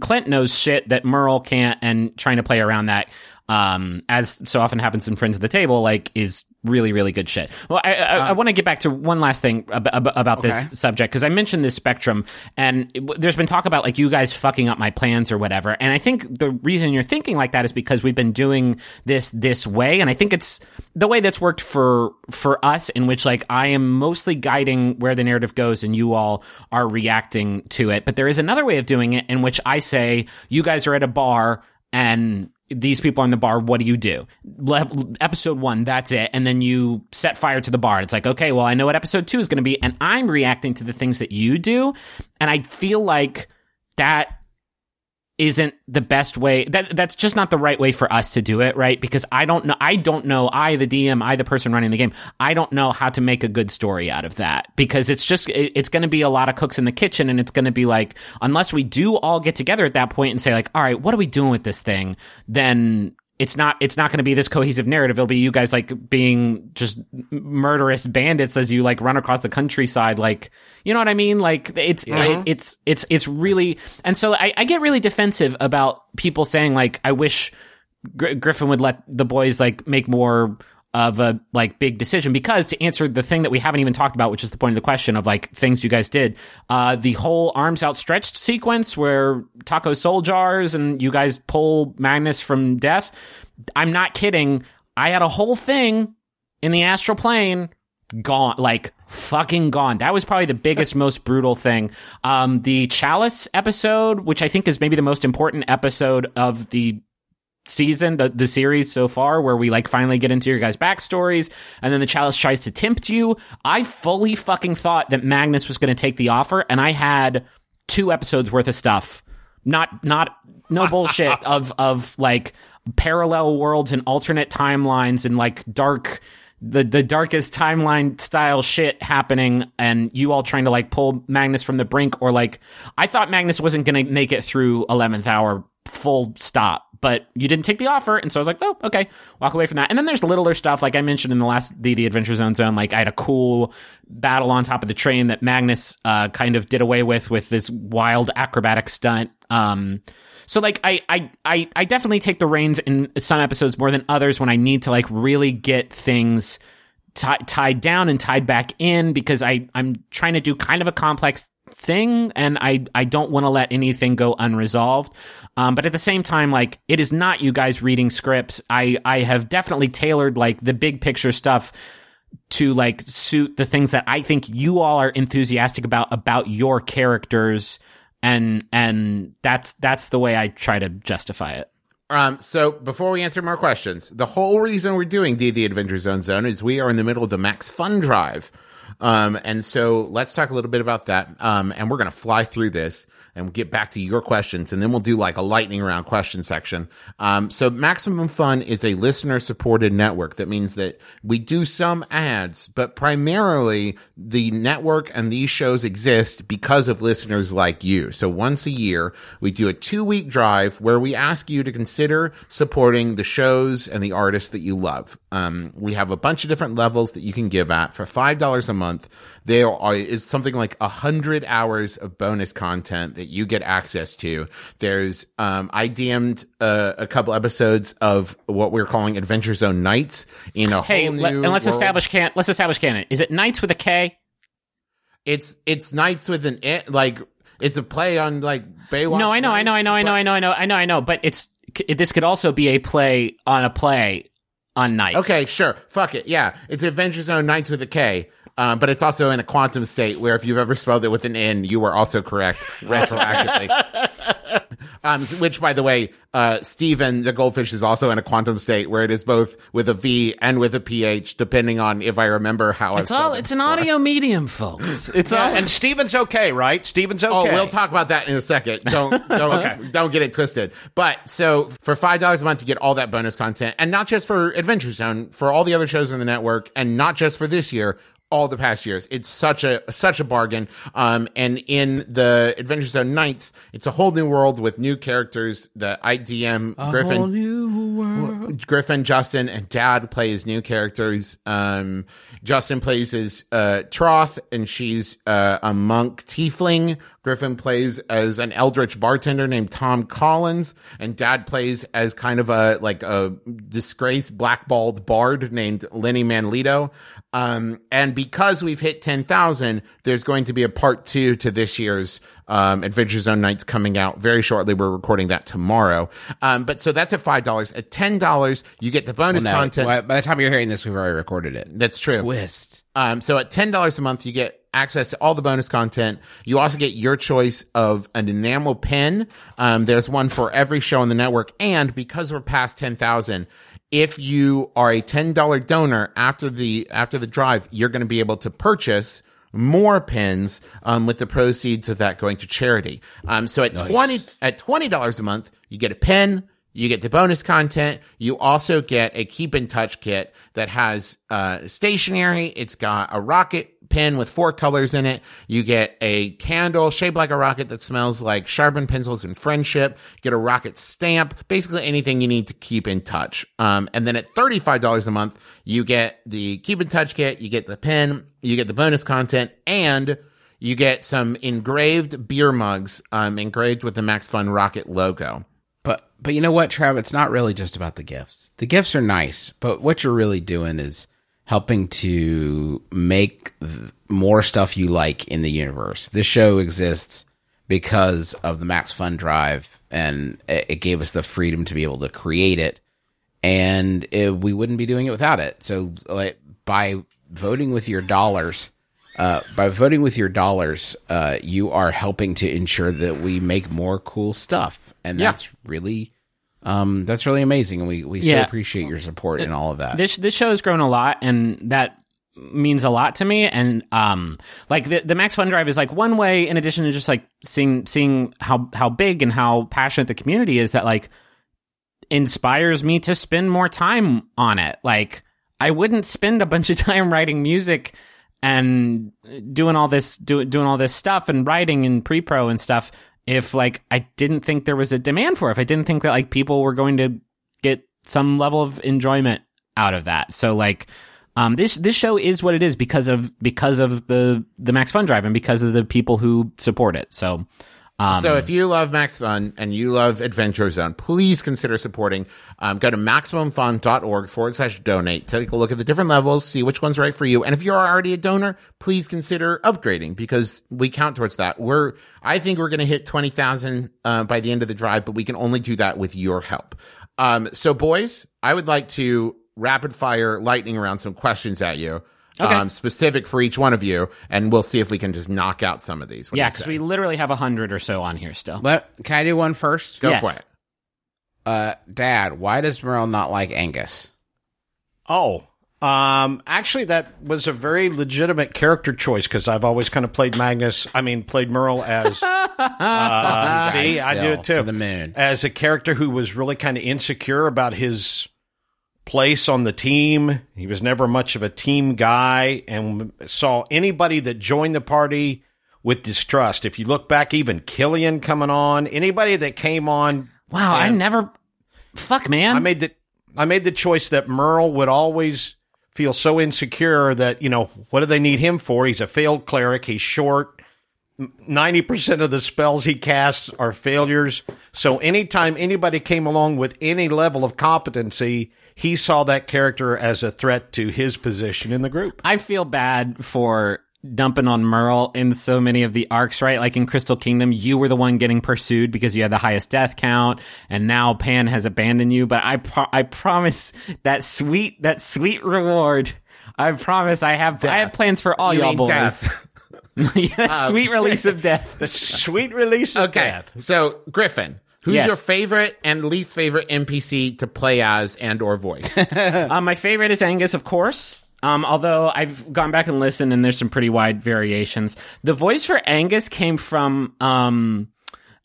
Clint knows shit that Merle can't and trying to play around that um, as so often happens in Friends of the Table, like is really, really good shit. Well, I, I, I want to get back to one last thing ab- ab- about this subject because I mentioned this spectrum, and it, w- there's been talk about like you guys fucking up my plans or whatever. And I think the reason you're thinking like that is because we've been doing this this way, and I think it's the way that's worked for for us, in which like I am mostly guiding where the narrative goes, and you all are reacting to it. But there is another way of doing it in which I say you guys are at a bar and these people are in the bar. What do you do? Le- episode one, that's it. And then you set fire to the bar. It's like, okay, well, I know what episode two is going to be, and I'm reacting to the things that you do. And I feel like that isn't the best way that that's just not the right way for us to do it right? Because i don't know i don't know i the dm i the person running the game i don't know how to make a good story out of that. Because it's just it, it's going to be a lot of cooks in the kitchen and it's going to be like unless we do all get together at that point and say like all right what are we doing with this thing? Then it's not it's not going to be this cohesive narrative. It'll be you guys like being just murderous bandits as you like run across the countryside like you know what i mean? Like it's I, it's it's it's really and so I, I get really defensive about people saying like i wish Gr- griffin would let the boys like make more of a like big decision. Because to answer the thing that we haven't even talked about which is the point of the question of like things you guys did uh the whole arms outstretched sequence where Taako soul jars and you guys pull magnus from death. I'm not kidding. I had a whole thing in the astral plane gone like fucking gone. That was probably the biggest (laughs) most brutal thing. Um the chalice episode which i think is maybe the most important episode of the season, the, the series so far, where we like finally get into your guys' backstories, and then the chalice tries to tempt you. I fully fucking thought that Magnus was going to take the offer, and I had two episodes worth of stuff. Not, not, no (laughs) bullshit of, of like parallel worlds and alternate timelines and like dark, the, the darkest timeline style shit happening and you all trying to like pull Magnus from the brink or like, I thought Magnus wasn't going to make it through 11th hour full stop. But you didn't take the offer and so i was like oh okay walk away from that. And then there's littler stuff like i mentioned in the last the, the adventure zone zone like i had a cool battle on top of the train that magnus uh, kind of did away with with this wild acrobatic stunt. Um, so like I, I i i definitely take the reins in some episodes more than others when i need to like really get things ti tied down and tied back in because i i'm trying to do kind of a complex thing and I I don't want to let anything go unresolved. Um, but at the same time, like it is not you guys reading scripts. I I have definitely tailored like the big picture stuff to like suit the things that I think you all are enthusiastic about about your characters and and that's that's the way I try to justify it. Um, so before we answer more questions, the whole reason we're doing D the Adventure Zone Zone is we are in the middle of the Max Fun Drive. Um, and so let's talk a little bit about that. Um, and we're going to fly through this and we'll get back to your questions and then we'll do like a lightning round question section. Um, so Maximum Fun is a listener supported network. That means that we do some ads, but primarily the network and these shows exist because of listeners like you. So once a year, we do a two week drive where we ask you to consider supporting the shows and the artists that you love. Um, we have a bunch of different levels that you can give at for $5 a month. There are, is something like a hundred hours of bonus content that you get access to. There's, um, I DM'd uh, a couple episodes of what we're calling Adventure Zone Nights in a Hey, whole new let, and let's world. establish can let's establish canon. Is it Knights with a K? It's it's nights with an it, like it's a play on like Baywatch. no, I know, I know, I know, I know, I know, I know, I know, I know. But it's this could also be a play on a play on Knights. Okay, sure. Fuck it. Yeah, it's Adventure Zone Nights with a K. Um, but it's also in a quantum state where if you've ever spelled it with an N, you were also correct (laughs) retroactively. Um, which, by the way, uh, Steven, the goldfish, is also in a quantum state where it is both with a V and with a PH, depending on if I remember how It's I've all. spelled it It's an before. audio medium, folks. (laughs) It's all. and Steven's okay, right? Steven's okay. Oh, we'll talk about that in a second. Don't don't (laughs) don't get it twisted. But so for five dollars a month, you get all that bonus content, and not just for Adventure Zone, for all the other shows in the network, and not just for this year. All the past years, it's such a such a bargain. Um, and in the Adventure Zone nights, it's a whole new world with new characters. The IDM Griffin, Griffin, Justin, and Dad play as new characters. Um, Justin plays as uh, Troth, and she's uh, a monk tiefling. Griffin plays as an eldritch bartender named Tom Collins, and Dad plays as kind of a like a disgraced blackballed bard named Lenny Manlito. Um, and because we've hit ten thousand, there's going to be a part two to this year's um, Adventure Zone nights coming out very shortly. We're recording that tomorrow. Um, but so that's at five dollars. At ten dollars, you get the bonus No, content. by- by the time you're hearing this, we've already recorded it. That's true. Twist. Um, so at ten dollars a month, you get access to all the bonus content. You also get your choice of an enamel pin. Um, there's one for every show on the network, and because we're past ten thousand, if you are a ten dollar donor after the after the drive, you're going to be able to purchase more pins um, with the proceeds of that going to charity. Um, so at twenty at twenty dollars a month, you get a pin. You get the bonus content. You also get a keep in touch kit that has uh, stationery. It's got a rocket pen with four colors in it. You get a candle shaped like a rocket that smells like sharpened pencils and friendship. You get a rocket stamp. Basically anything you need to keep in touch. Um, and then at thirty-five dollars a month, you get the keep in touch kit. You get the pen. You get the bonus content and you get some engraved beer mugs, um, engraved with the Max Fun Rocket logo. But but you know what, Trav? It's not really just about the gifts. The gifts are nice, but what you're really doing is helping to make more stuff you like in the universe. This show exists because of the Max Fun Drive, and it, gave us the freedom to be able to create it, and it, we wouldn't be doing it without it. So, like by voting with your dollars. Uh, by voting with your dollars, uh, you are helping to ensure that we make more cool stuff, and Yeah. that's really, um, that's really amazing, and we we so appreciate your support and all of that. this this show has grown a lot and that means a lot to me and um like the, the max fun drive is like one way in addition to just like seeing seeing how how big and how passionate the community is that like inspires me to spend more time on it like i wouldn't spend a bunch of (laughs) time writing music and doing all this do, doing all this stuff and writing and pre-pro and stuff if like i didn't think there was a demand for it if i didn't think that like people were going to get some level of enjoyment out of that so like um, this this show is what it is because of because of the the Max Fun Drive and because of the people who support it. So, um, So if you love Max Fun and you love Adventure Zone, please consider supporting. Um, go to MaximumFun.org forward slash donate. Take a look at the different levels, see which one's right for you. And if you're already a donor, please consider upgrading because we count towards that. We're, I think we're going to hit 20,000 uh, by the end of the drive, but we can only do that with your help. Um, so boys, I would like to rapid fire lightning around some questions at you. Okay. Um, specific for each one of you, and we'll see if we can just knock out some of these. What yeah, because we literally have a hundred or so on here still. But can I do one first? Go Yes. for it. Uh, Dad, why does Merle not like Angus? Oh, um, actually, that was a very legitimate character choice because I've always kind of played Magnus. I mean, played Merle as. (laughs) uh, see, I do it too. to the moon. As a character who was really kind of insecure about his place on the team. He was never much of a team guy and saw anybody that joined the party with distrust. If you look back, even Killian coming on, anybody that came on wow, I never. Fuck, man. I made the I made the choice that Merle would always feel so insecure that you know what do they need him for? He's a failed cleric. He's short. Ninety percent of the spells he casts are failures. So anytime anybody came along with any level of competency, he saw that character as a threat to his position in the group. I feel bad for dumping on Merle in so many of the arcs, right? Like in Crystal Kingdom, you were the one getting pursued because you had the highest death count, and now Pan has abandoned you. But I, pro- I promise that sweet, that sweet reward. I promise I have, I have plans for all You y'all boys. death. (laughs) yeah, um, sweet release of death. (laughs) The sweet release of Okay. death. So, Griffin, Who's Yes. your favorite and least favorite NPC to play as and or voice? (laughs) Uh, my favorite is Angus, of course. Um, although I've gone back and listened, and there's some pretty wide variations. The voice for Angus came from um,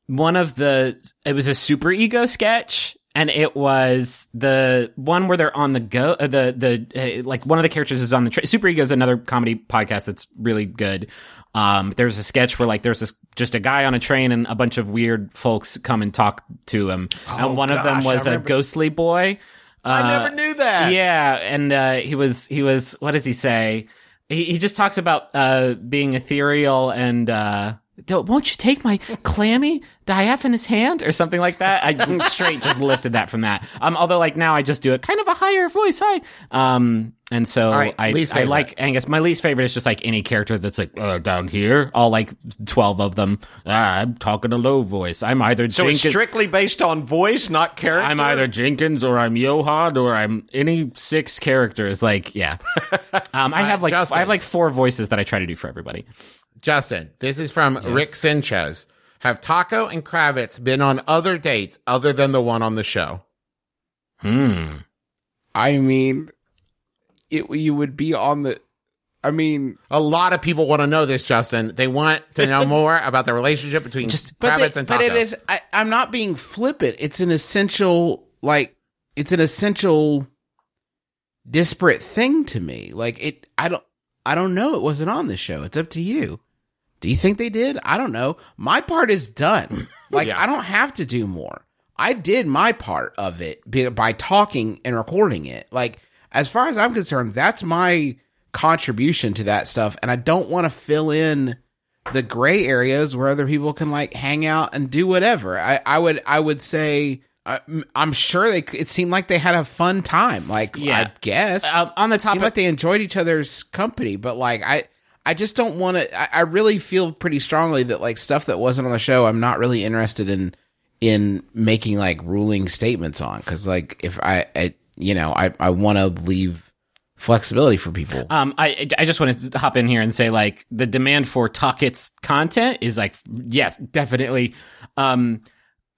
one of the. It was a Superego sketch, and it was the one where they're on the go. Uh, the the uh, like one of the characters is on the tra- Superego is another comedy podcast that's really good. Um, there's a sketch where like there's this just a guy on a train and a bunch of weird folks come and talk to him, and one of them gosh, I was a ghostly boy. I Uh, never knew that. yeah, and uh, he was he was what does he say? He, he just talks about uh, being ethereal and uh, "Don't- won't you take my clammy diaphanous hand or something like that? I (laughs) straight just lifted that from that. Um, although like now I just do it kind of a higher voice, hi. Um, and so right, I least I like Angus. My least favorite is just like any character that's like uh, down here, all like twelve of them. Ah, I'm talking a low voice. I'm either So it's strictly based on voice, not character. I'm either Jenkins or I'm Johann or I'm any six characters. Like, yeah. (laughs) Um, I have like Justin. I have like four voices that I try to do for everybody. Justin, this is from Rick Sanchez. Have Taako and Kravitz been on other dates other than the one on the show? Hmm. I mean, it you would be on the. I mean, A lot of people want to know this, Justin. They want to know (laughs) more about the relationship between but, Kravitz they- and Taako. but it is. I, I'm not being flippant. It's an essential, like, it's an essential, disparate thing to me. Like it. I don't. I don't know. It wasn't on the show. It's up to you. Do you think they did? I don't know. My part is done. (laughs) Like Yeah. I don't have to do more. I did my part of it by, by talking and recording it. Like as far as I'm concerned, that's my contribution to that stuff, and I don't want to fill in the gray areas where other people can like hang out and do whatever. I, I would I would say I, I'm sure they. It seemed like they had a fun time. Like Yeah. I guess Uh, on the seemed topic, like they enjoyed each other's company, but like I, I just don't want to. I, I really feel pretty strongly that like stuff that wasn't on the show, I'm not really interested in in making like ruling statements on because like if I, I you know, I I want to leave flexibility for people. um, I I just want to hop in here and say like the demand for Taakitz content is like yes, definitely. Um,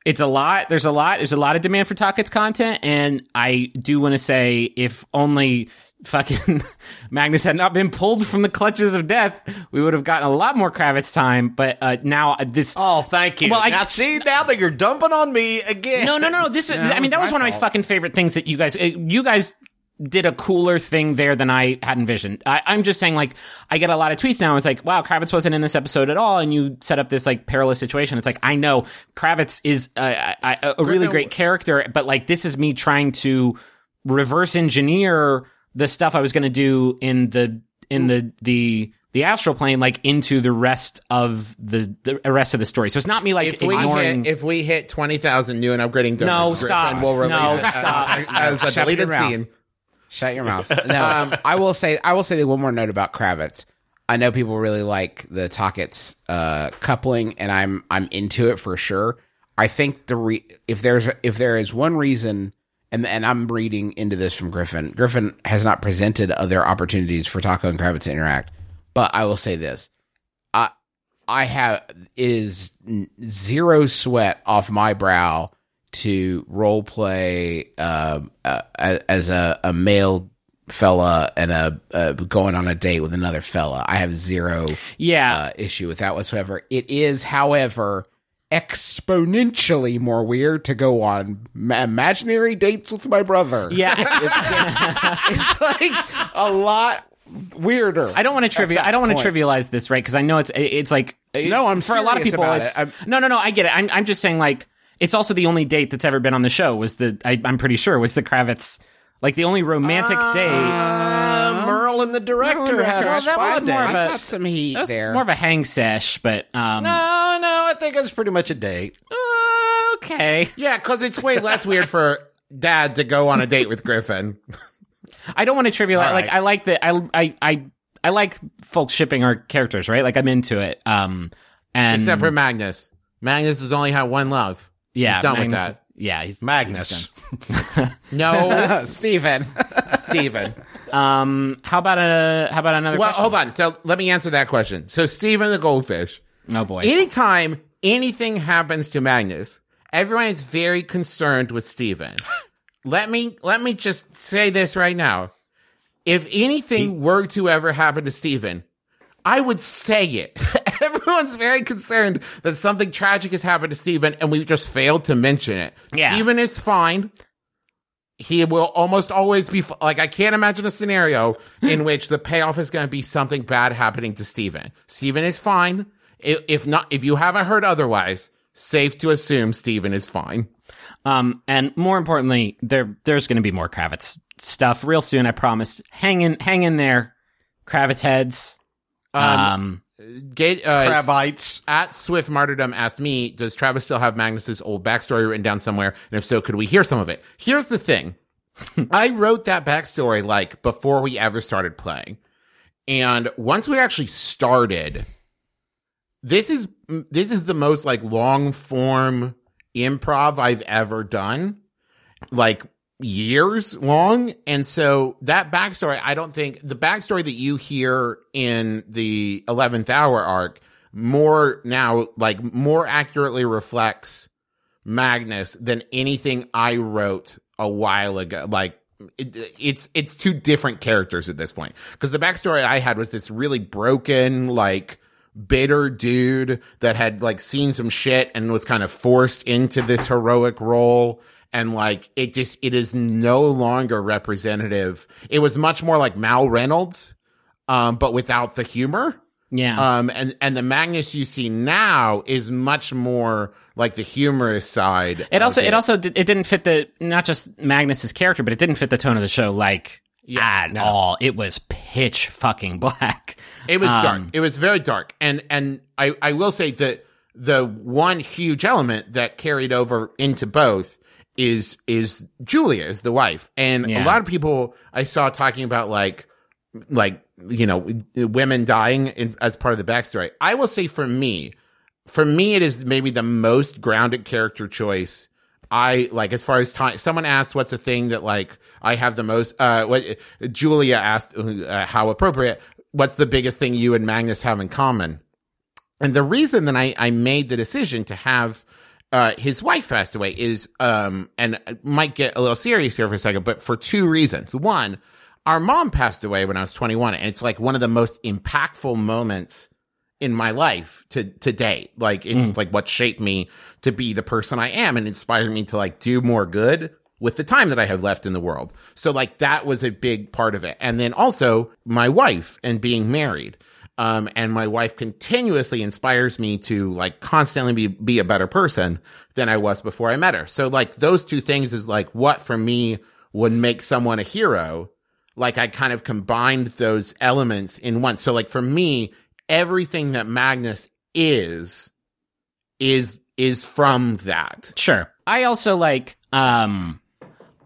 it's a lot. There's a lot. There's a lot of demand for Taakitz content, and I do want to say if only fucking (laughs) Magnus had not been pulled from the clutches of death, we would have gotten a lot more Kravitz time. But uh, now uh, this. Oh, thank you. Well, I- now, see, now that you're dumping on me again. No, no, no. This is. (laughs) I mean, that was one of my fucking favorite things that you guys. uh, You guys did a cooler thing there than I had envisioned. I, I'm just saying, like, I get a lot of tweets now. It's like, wow, Kravitz wasn't in this episode at all, and you set up this like perilous situation. It's like, I know Kravitz is a I, a really great character, but like, this is me trying to reverse engineer the stuff I was going to do in the in the the the astral plane, like into the rest of the the rest of the story. So it's not me like if we ignoring. hit if we hit twenty thousand new and upgrading donors, No, Griffin stop. will release No, it as- stop. as, as a Shut deleted your mouth. scene. Shut your mouth. (laughs) No, I will say I will say one more note about Kravitz. I know people really like the Taakitz uh, coupling, and I'm I'm into it for sure. I think the re- if there's if there is one reason, and and I'm reading into this from Griffin. Griffin has not presented other opportunities for Taako and Kravitz to interact, but I will say this: I I have it is zero sweat off my brow to role play uh, uh, as a, a male fella and a uh, going on a date with another fella. I have zero yeah, uh, issue with that whatsoever. It is, however, exponentially more weird to go on ma- imaginary dates with my brother. yeah. it's like a lot weirder. I don't want to trivial. I don't want to trivialize this, right? Because I know it's it's like No, I'm for a lot of people. It's it. No, no, no. I get it. I'm I'm just saying like it's also the only date that's ever been on the show. Was the I, I'm pretty sure was the Kravitz like the only romantic date. Uh, Merle and the director had Well, a spot more there. of a- I got some heat there. more of a hang sesh, but um, No, no, I think it was pretty much a date. uh, okay. Yeah, because it's way less weird for dad to go on a date with Griffin. I don't want to trivialize. All Like. I like that. I I I I like folks shipping our characters, right? Like I'm into it. Um, and Except for Magnus. Magnus has only had one love. yeah, He's done with Magnus- that. Yeah, he's Magnus. (laughs) No, (laughs) Stephen. Stephen. Um, how about a how about another? Well, question? hold on. So let me answer that question. So Stephen the goldfish. Oh boy. Anytime anything happens to Magnus, everyone is very concerned with Steven. (laughs) let me let me just say this right now. If anything were to ever happen to Steven, I would say it. (laughs) Everyone's very concerned that something tragic has happened to Steven and we've just failed to mention it. Yeah. Steven is fine. He will almost always be f- like I can't imagine a scenario (laughs) in which the payoff is going to be something bad happening to Steven. Steven is fine. If, if not, if you haven't heard otherwise, safe to assume Steven is fine. Um, and more importantly, there there's going to be more Kravitz stuff real soon. I promise. Hang in, hang in there, Kravitz heads. Um, Gate, uh, Crabites. at Swift Martyrdom asked me, does Travis still have Magnus's old backstory written down somewhere? And if so, could we hear some of it? Here's the thing. (laughs) I wrote that backstory like before we ever started playing. And once we actually started, this is this is the most like long form improv I've ever done. Like years long. And so that backstory, I don't think the backstory that you hear in the 11th hour arc more now, like more accurately reflects Magnus than anything I wrote a while ago. Like, it, it's it's two different characters at this point because the backstory I had was this really broken, like bitter dude that had like seen some shit and was kind of forced into this heroic role and like it just it is no longer representative. It was much more like Mal Reynolds, um, but without the humor. yeah. Um, and and the Magnus you see now is much more like the humorous side. it also of it also did, it didn't fit the not just Magnus's character, but it didn't fit the tone of the show like at all. It was pitch fucking black. It was Um, dark. It was very dark. And and I I will say that the one huge element that carried over into both is is Julia is the wife. And a lot of people I saw talking about like like you know women dying in, as part of the backstory. I will say for me, for me it is maybe the most grounded character choice I like as far as time. Someone asked, "What's a thing that like I have the most?" Uh, what Julia asked, uh, "How appropriate? What's the biggest thing you and Magnus have in common?" And the reason that I I made the decision to have uh, his wife passed away is um and it might get a little serious here for a second, but for two reasons. One, our mom passed away when I was 21, and it's like one of the most impactful moments in my life to to date. Like it's like what shaped me to be the person I am and inspired me to like do more good with the time that I have left in the world. So like that was a big part of it. And then also my wife and being married. Um, and my wife continuously inspires me to like constantly be, be a better person than I was before I met her. So like those two things is like what for me would make someone a hero. Like I kind of combined those elements in one. So like for me, everything that Magnus is, is, is from that. Sure. I also like um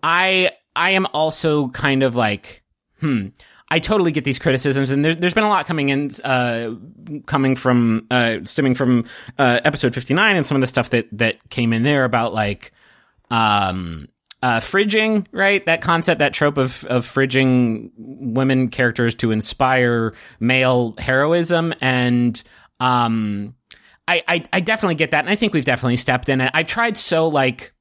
I I am also kind of like hmm I totally get these criticisms, and there, there's been a lot coming in, uh, coming from, uh, stemming from uh, episode 59, and some of the stuff that that came in there about like, um, uh, fridging, right? That concept, that trope of of fridging women characters to inspire male heroism, and um, I, I I definitely get that, and I think we've definitely stepped in it. I've tried so like,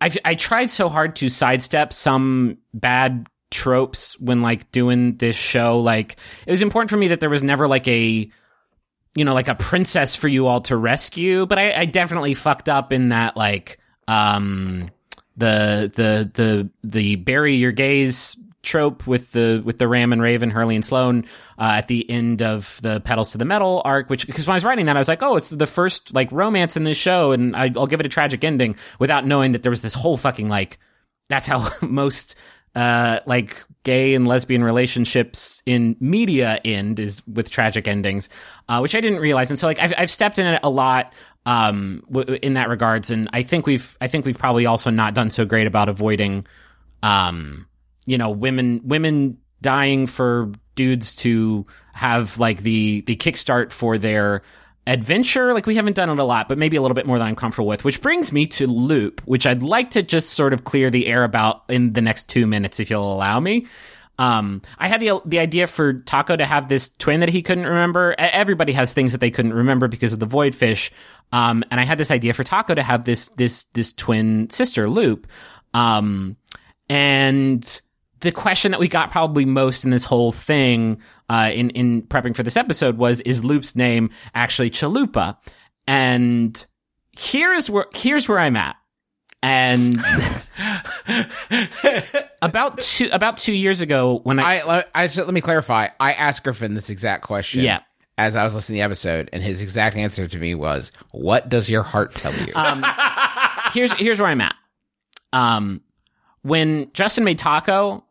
I've I tried so hard to sidestep some bad tropes when like doing this show. Like, it was important for me that there was never like a you know, like a princess for you all to rescue. But I, I definitely fucked up in that, like, um, the the the the bury your gaze trope with the with the Ram and Raven, Hurley and Sloane uh, at the end of the Petals to the Metal arc. Which because when I was writing that, I was like, oh, it's the first like romance in this show, and I, I'll give it a tragic ending without knowing that there was this whole fucking like that's how (laughs) most uh like gay and lesbian relationships in media end is with tragic endings uh which i didn't realize. And so like i've, I've stepped in it a lot um w- in that regards. And i think we've i think we've probably also not done so great about avoiding um you know women women dying for dudes to have like the the kickstart for their adventure like we haven't done it a lot but maybe a little bit more than i'm comfortable with which brings me to Lup which i'd like to just sort of clear the air about in the next two minutes if you'll allow me Um, I had the the idea for Taako to have this twin that he couldn't remember. Everybody has things that they couldn't remember because of the void fish. Um, and I had this idea for Taako to have this this this twin sister, Lup. Um, and the question that we got probably most in this whole thing, uh, in in prepping for this episode was, is Lup's name actually Chalupa? And here's where here's where I'm at. And (laughs) about two about two years ago, when I, I, let- I just, let me clarify. I asked Griffin this exact question. Yeah. As I was listening to the episode, and his exact answer to me was, "What does your heart tell you?" um, (laughs) here's here's where I'm at. Um, when Justin made Taako,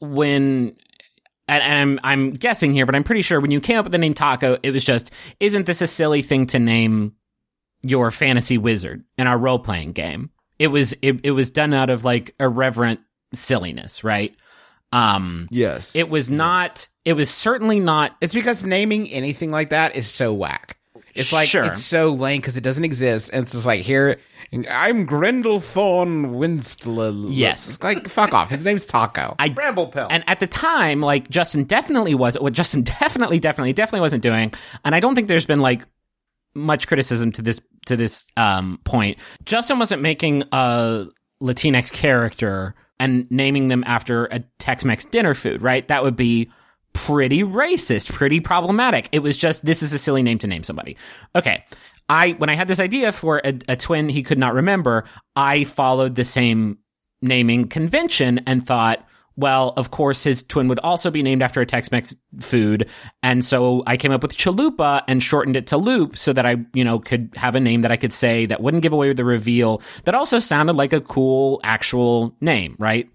when and, I'm I'm guessing here, but I'm pretty sure when you came up with the name Taako, it was just, isn't this a silly thing to name your fantasy wizard in our role playing game? It was it, it was done out of like irreverent silliness, right? Um, yes. it was not. It was certainly not It's because naming anything like that is so whack. It's like Sure. it's so lame because it doesn't exist, and it's just like here, I'm Grendel Thorn Winstle. Yes. It's like fuck off. His name's Taako. I Bramblepelt. And at the time, like Justin definitely was what Justin (laughs) definitely, definitely, definitely wasn't doing. And I don't think there's been like much criticism to this to this um, point. Justin wasn't making a Latinx character and naming them after a Tex-Mex dinner food, right? That would be pretty racist, pretty problematic. It was just this is a silly name to name somebody. Okay. I when I had this idea for a, a twin he could not remember, I followed the same naming convention and thought, well, of course his twin would also be named after a Tex-Mex food, and so I came up with Chalupa and shortened it to Lup so that I, you know, could have a name that I could say that wouldn't give away the reveal that also sounded like a cool actual name, right?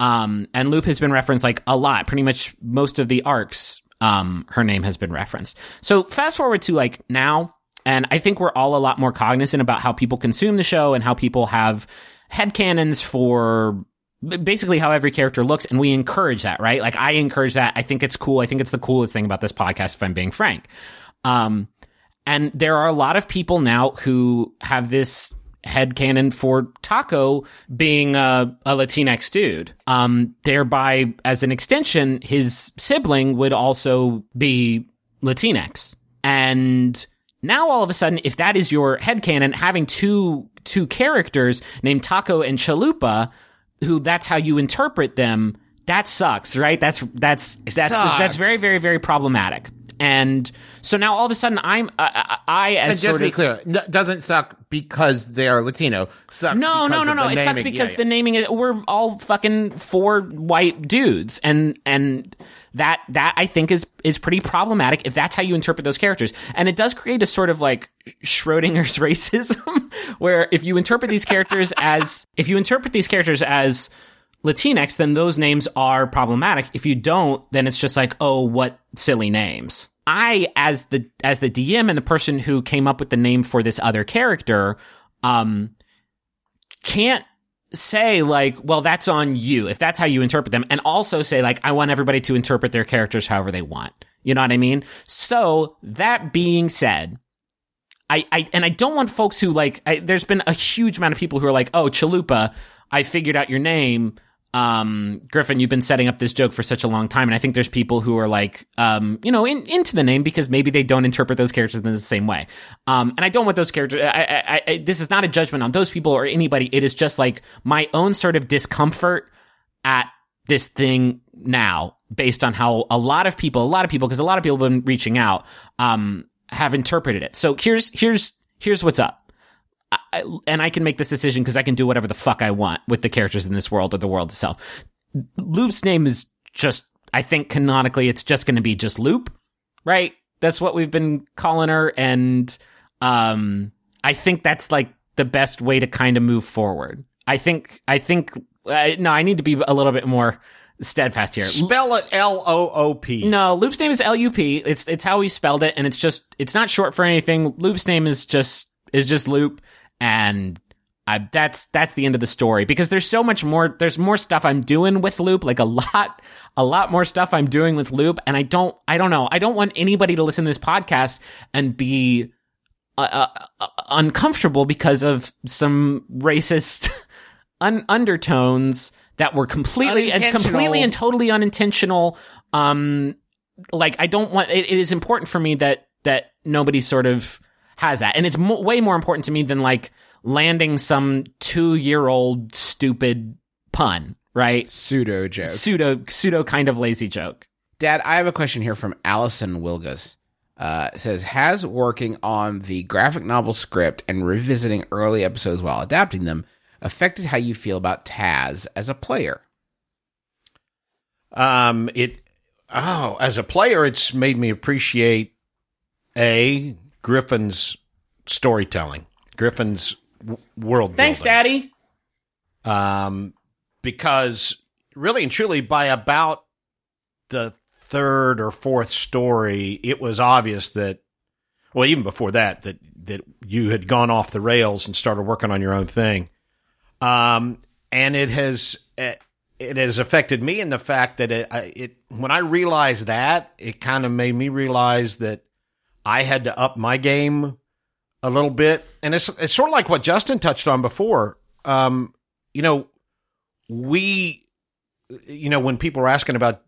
Um, and Lup has been referenced like a lot, pretty much most of the arcs. Um, her name has been referenced. So fast forward to like now, and I think we're all a lot more cognizant about how people consume the show and how people have headcanons for basically how every character looks, and we encourage that, right? Like I encourage that. I think it's cool. I think it's the coolest thing about this podcast, if I'm being frank. Um, and there are a lot of people now who have this headcanon for Taako being a, a Latinx dude. Um, thereby, as an extension, his sibling would also be Latinx. And now all of a sudden, if that is your head headcanon, having two two characters named Taako and Chalupa, who that's how you interpret them, that sucks, right? That's that's that's sucks. that's very very very problematic. And so now all of a sudden, I'm uh, I, I And as just sort to be of clear, n- doesn't suck because they are Latino. Sucks no, no, no, no. It sucks because Yeah, yeah. the naming is we're all fucking four white dudes, and and that that I think is is pretty problematic if that's how you interpret those characters, and it does create a sort of like Schrodinger's (laughs) racism, where if you interpret these characters as if you interpret these characters as Latinx, then those names are problematic. If you don't, then it's just like, oh, what silly names. I, as the as the DM and the person who came up with the name for this other character, um, can't say like, well, that's on you if that's how you interpret them, and also say like, I want everybody to interpret their characters however they want. You know what I mean? So that being said, I, I and I don't want folks who like. I, there's been a huge amount of people who are like, "Oh, Chalupa, I figured out your name." Um, Griffin, you've been setting up this joke for such a long time, and I think there's people who are like, um, you know, in, into the name because maybe they don't interpret those characters in the same way. Um, and I don't want those characters. I, I, I, this is not a judgment on those people or anybody. It is just like my own sort of discomfort at this thing now based on how a lot of people, a lot of people, because a lot of people have been reaching out, um, have interpreted it. So here's, here's, here's what's up. I, and I can make this decision because I can do whatever the fuck I want with the characters in this world or the world itself. Lup's name is just, I think canonically, it's just going to be just Lup, right? That's what we've been calling her. And, um, I think that's like the best way to kind of move forward. I think, I think, uh, no, I need to be a little bit more steadfast here. Spell it L O O P. No, Lup's name is L U P. It's it's how we spelled it, and it's just it's not short for anything. Lup's name is just is just Lup, and I that's that's the end of the story because there's so much more. There's more stuff I'm doing with Lup, like a (laughs) lot, a lot more stuff I'm doing with Lup, and I don't I don't know. I don't want anybody to listen to this podcast and be uh, uh, uncomfortable because of some racist (laughs) un- undertones that were completely and completely and totally unintentional. Um, like I don't want. It, it is important for me that that nobody sort of has that, and it's mo- way more important to me than like landing some two year old stupid pun, right? Pseudo joke. Pseudo pseudo kind of lazy joke. Dad, I have a question here from Allison Wilgus. Uh, says, has working on the graphic novel script and revisiting early episodes while adapting them affected how you feel about Taz as a player? Um, it oh, as a player, it's made me appreciate a Griffin's storytelling, Griffin's w- world. Thanks, building. Daddy. Um, because really and truly, by about the third or fourth story, it was obvious that, well, even before that, that that you had gone off the rails and started working on your own thing. Um, and it has eh, it has affected me in the fact that it, it when I realized that, it kind of made me realize that I had to up my game a little bit, and it's it's sort of like what Justin touched on before. Um, you know, we, you know, when people are asking about,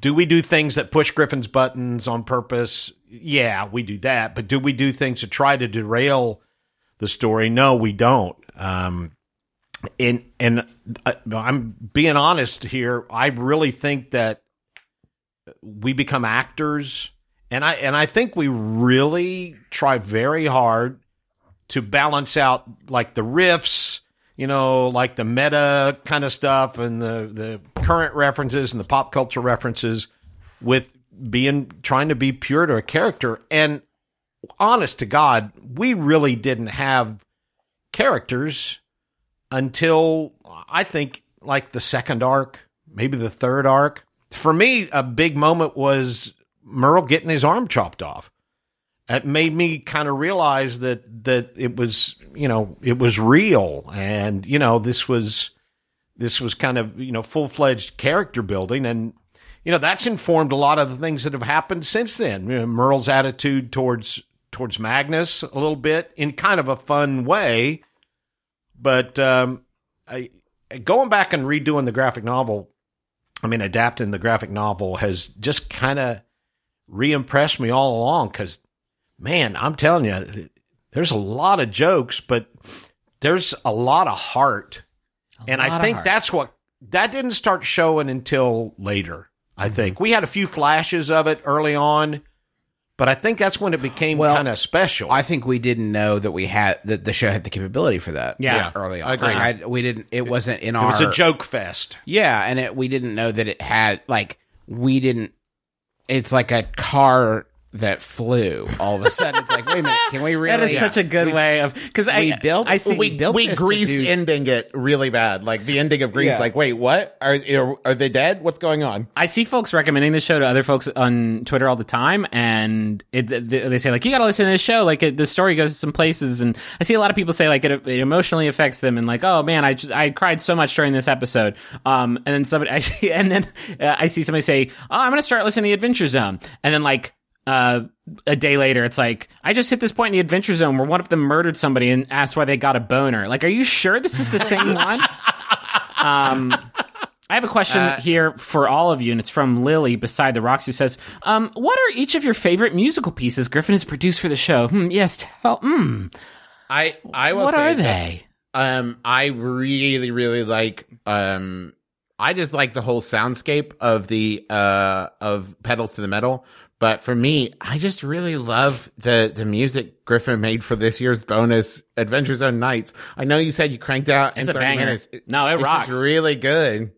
do we do things that push Griffin's buttons on purpose? Yeah, we do that. But do we do things to try to derail the story? No, we don't. Um, and and I, I'm being honest here. I really think that we become actors, and I and I think we really try very hard to balance out like the riffs, you know, like the meta kind of stuff and the the current references and the pop culture references with being trying to be pure to a character. And honest to God, we really didn't have characters until I think like the second arc, maybe the third arc. For me, a big moment was Merle getting his arm chopped off. It made me kind of realize that that it was, you know, it was real, and you know, this was this was kind of you know full fledged character building, and you know that's informed a lot of the things that have happened since then. You know, Merle's attitude towards towards Magnus a little bit in kind of a fun way, but um, I, going back and redoing the graphic novel, I mean, adapting the graphic novel has just kind of re-impressed me all along. Because, man, I'm telling you, there's a lot of jokes, but there's a lot of heart, and I think that's what that didn't start showing until later. I Mm-hmm. think we had a few flashes of it early on, but I think that's when it became Well, kind of special. I think we didn't know that we had that the show had the capability for that. Yeah. early on. I agree. Like, I- we didn't. It wasn't in it our. was a joke fest. Yeah, and it, we didn't know that it had like we didn't. It's like a car that flew. All of a sudden, it's like, wait a minute, can we really? (laughs) That is such a good way of because I we built- I see we built we this grease do- ending it really bad. Like the ending of Grease, Yeah. like, wait, what? Are, are are they dead? What's going on? I see folks recommending this show to other folks on Twitter all the time, and it, th- they say like, "You got to listen to this show." Like it, the story goes to some places, and I see a lot of people say like it, it emotionally affects them, and like, "Oh man, I just I cried so much during this episode." Um, and then somebody (laughs) I see, and then uh, I see somebody say, "Oh, I'm gonna start listening to the Adventure Zone," and then like. Uh, a day later, it's like I just hit this point in the Adventure Zone where one of them murdered somebody and asked why they got a boner. Like, are you sure this is the same (laughs) one? Um, I have a question here for all of you, and it's from Lily beside the rocks, who says, um, "What are each of your favorite musical pieces Griffin has produced for the show?" Hmm, yes, tell. Hmm, I I will what say are that, they? Um, I really really like um. I just like the whole soundscape of the uh of Petals to the Metal, but for me, I just really love the the music Griffin made for this year's bonus Adventure Zone nights. I know you said you cranked out It's in a 30 banger. minutes. No, it it's rocks. Just really good.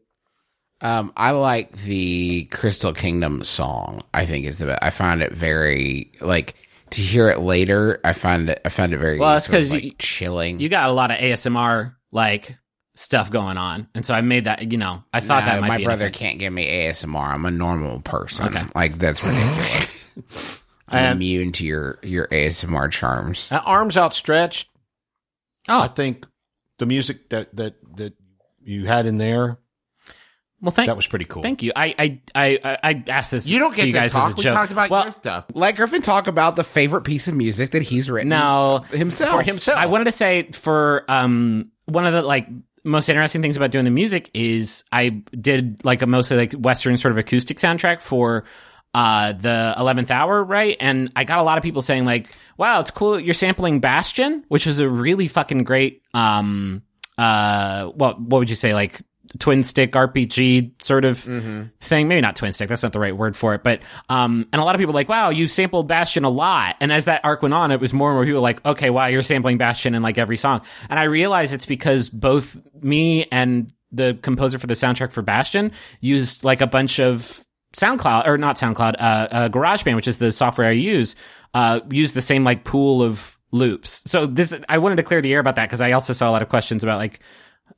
Um, I like the Crystal Kingdom song. I think is the best. I find it very like to hear it later. I find it. I find it very Well, it's because of, 'cause like, you- chilling. You got a lot of ASMR like stuff going on, and so I made that. You know, I thought No, that might my be brother anything. can't give me ASMR. I'm a normal person. Okay. Like that's ridiculous. (laughs) I'm And- immune to your your ASMR charms. Uh, arms outstretched. Oh. I think the music that that that you had in there Well, thank that was pretty cool. thank you. I I I I asked this. You don't to get you to guys talk. as a We joke. talked about well, your stuff. Let Griffin talk about the favorite piece of music that he's written. No, himself. for himself. I wanted to say for um one of the like most interesting things about doing the music is I did like a mostly like Western sort of acoustic soundtrack for uh, the 11th hour, right? And I got a lot of people saying like, wow, it's cool you're sampling Bastion, which is a really fucking great, um, uh, what, what would you say? Like twin stick RPG sort of thing. Maybe not twin stick. That's not the right word for it. But, um, and a lot of people like, wow, you sampled Bastion a lot. And as that arc went on, it was more and more people like, okay, wow, you're sampling Bastion in like every song. And I realized it's because both me and the composer for the soundtrack for Bastion used like a bunch of SoundCloud or not SoundCloud, uh, uh, GarageBand, which is the software I use, uh, use the same like pool of loops. So this, I wanted to clear the air about that because I also saw a lot of questions about like,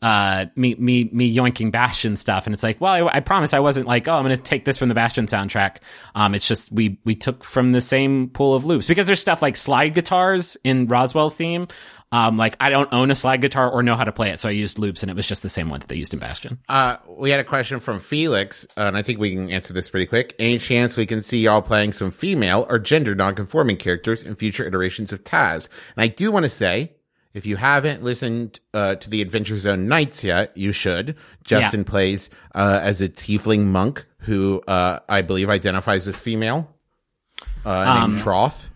uh, me, me, me yoinking Bastion stuff. And it's like, well, I, I promise I wasn't like, oh, I'm going to take this from the Bastion soundtrack. Um, it's just, we, we took from the same pool of loops because there's stuff like slide guitars in Roswell's theme. Um, like I don't own a slide guitar or know how to play it. So I used loops and it was just the same one that they used in Bastion. Uh, we had a question from Felix, uh, and I think we can answer this pretty quick. Any chance we can see y'all playing some female or gender non-conforming characters in future iterations of Taz? And I do want to say, if you haven't listened uh, to the Adventure Zone Nights yet, you should. Justin plays uh, as a tiefling monk who uh, I believe identifies as female, uh, named Troth.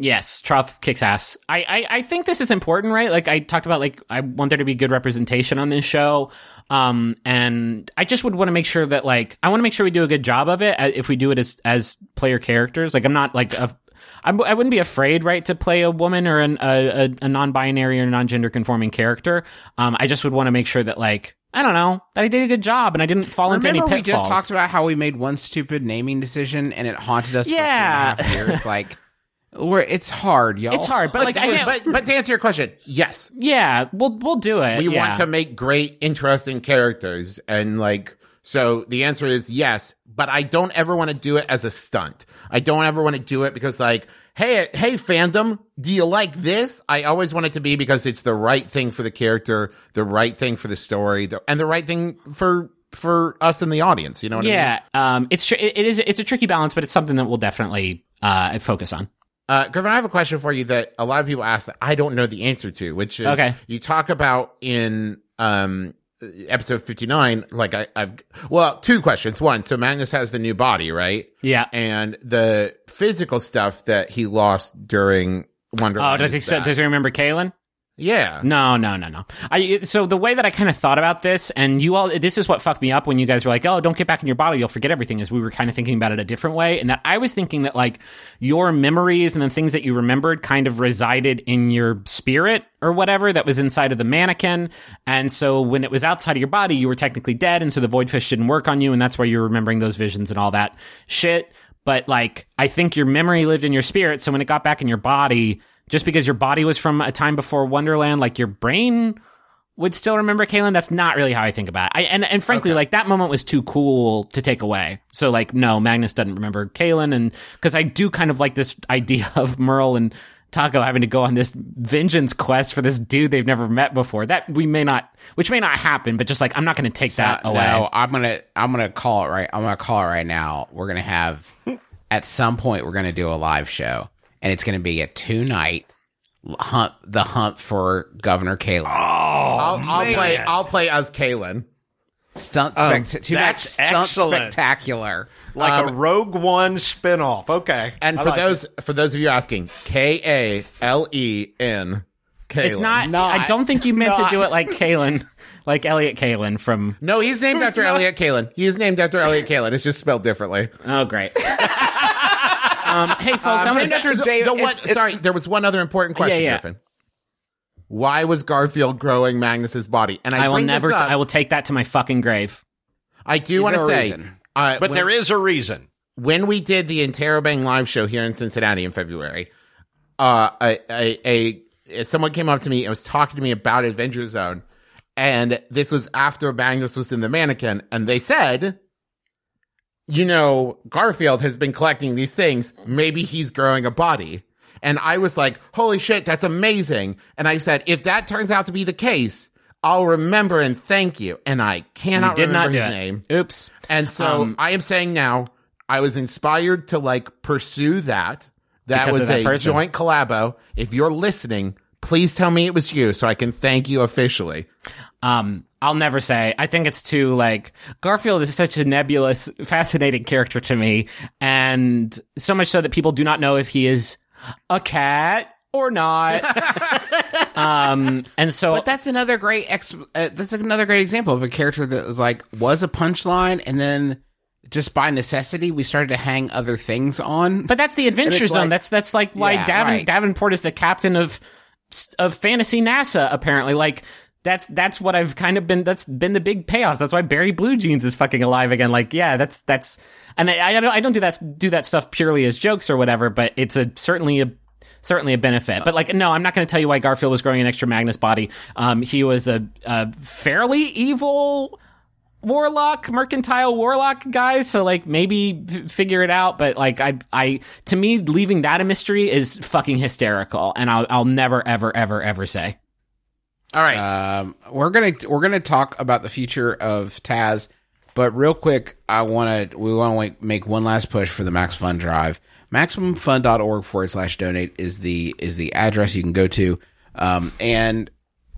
Yes, Troth kicks ass. I, I, I think this is important, right? Like I talked about, like I want there to be good representation on this show, um, and I just would want to make sure that, like, I want to make sure we do a good job of it uh, if we do it as as player characters. Like I'm not like a, I'm, I wouldn't be afraid, right, to play a woman or an, a, a, non-binary or non-gender conforming character. Um, I just would want to make sure that, like, I don't know, that I did a good job and I didn't fall into Remember, any we pitfalls. just talked about how we made one stupid naming decision and it haunted us Yeah. for two and a half (laughs) years. Like, where it's hard, y'all. it's hard, but like I can't. But, but to answer your question, yes, yeah, we'll we'll do it. we yeah. want to make great, interesting characters, and like, so the answer is yes. But I don't ever want to do it as a stunt. I don't ever want to do it because, like, hey, hey, fandom, do you like this? I always want it to be because it's the right thing for the character, the right thing for the story, the, and the right thing for for us in the audience. You know what I mean? Yeah, um, it's tr- it it is it's a tricky balance, but it's something that we'll definitely uh, focus on. Uh, Griffin, I have a question for you that a lot of people ask that I don't know the answer to, which is Okay. you talk about in um, Uh, episode 59, like I, I've, well, two questions. One, so Magnus has the new body, right? Yeah. And the physical stuff that he lost during wonder Oh, does he does he remember Kalen? Yeah. No, no, no, no. I so the way that I kind of thought about this, and you all, this is what fucked me up when you guys were like, "Oh, don't get back in your body, you'll forget everything." Is we were kind of thinking about it a different way, and that I was thinking that like your memories and the things that you remembered kind of resided in your spirit or whatever that was inside of the mannequin, and so when it was outside of your body, you were technically dead, and so the void fish didn't work on you, and that's why you're remembering those visions and all that shit. But like, I think your memory lived in your spirit, so when it got back in your body just because your body was from a time before Wonderland, like your brain would still remember Kalen. That's not really how I think about it. I, and and frankly, like that moment was too cool to take away. So like, no, Magnus doesn't remember Kalen, and because I do kind of like this idea (laughs) of Merle and Taako having to go on this vengeance quest for this dude they've never met before. That we may not, which may not happen, but just like I'm not going to take that Uh, away. No, I'm gonna I'm gonna call it right. I'm gonna call it right now. We're gonna have (laughs) at some point we're gonna do a live show, and it's gonna be a two night hunt. The hunt for Governor Kalen. Oh, I'll, I'll play, I'll play as Kalen. stunt oh, spect- two night that's stunt excellent. spectacular. like a um, Rogue One spinoff. Okay. And I for like those, it. for those of you asking, K A L E N. Kalen. it's not, not- I don't think you meant not- to do it like Kalen, like Elliot Kalan from. No, he's named after Elliot Kalan. He is named after Elliot Kalan. It's just spelled differently. Oh, great. (laughs) um, hey, folks, I'm gonna, after The- Dave- the one- it's- it's- sorry, there was one other important question, yeah. Griffin. Why was Garfield growing Magnus's body? And I, I will never. up- I will take that to my fucking grave. I do want to say, reason? uh, But when, there is a reason. when we did the Interrobang live show here in Cincinnati in February, uh, a, a, a someone came up to me and was talking to me about Adventure Zone, and this was after Magnus was in the mannequin, and they said, you know, Garfield has been collecting these things. Maybe he's growing a body. And I was like, holy shit, that's amazing. And I said, if that turns out to be the case, I'll remember and thank you. And I cannot Did remember not his name. Oops. And so Um, I am saying now, I was inspired to like pursue that. That was that a person. joint collabo. If you're listening, please tell me it was you so I can thank you officially. Um, I'll never say. I think it's too like Garfield is such a nebulous, fascinating character to me, and so much so that people do not know if he is a cat or not. (laughs) um, and so But that's another great ex- uh, that's another great example of a character that was like was a punchline and then just by necessity we started to hang other things on. But that's the Adventure Zone. like- that's that's like why Yeah, Davin, right. Davenport is the captain of of fantasy NASA. Apparently, like that's that's what I've kind of been. That's been the big payoffs. That's why Barry Blue Jeans is fucking alive again. Like, yeah, that's that's. And I, I don't I don't do that do that stuff purely as jokes or whatever. But it's a certainly a certainly a benefit. But like, no, I'm not going to tell you why Garfield was growing an extra Magnus body. Um, he was a, a fairly evil warlock mercantile warlock guy so like maybe f- figure it out but like i i to me leaving that a mystery is fucking hysterical and i'll i'll never ever ever ever say All right. Um, we're gonna we're gonna talk about the future of Taz, but real quick, I want to we want to make one last push for the Max Fund Drive. MaximumFun.org forward slash donate is the is the address you can go to. Um, and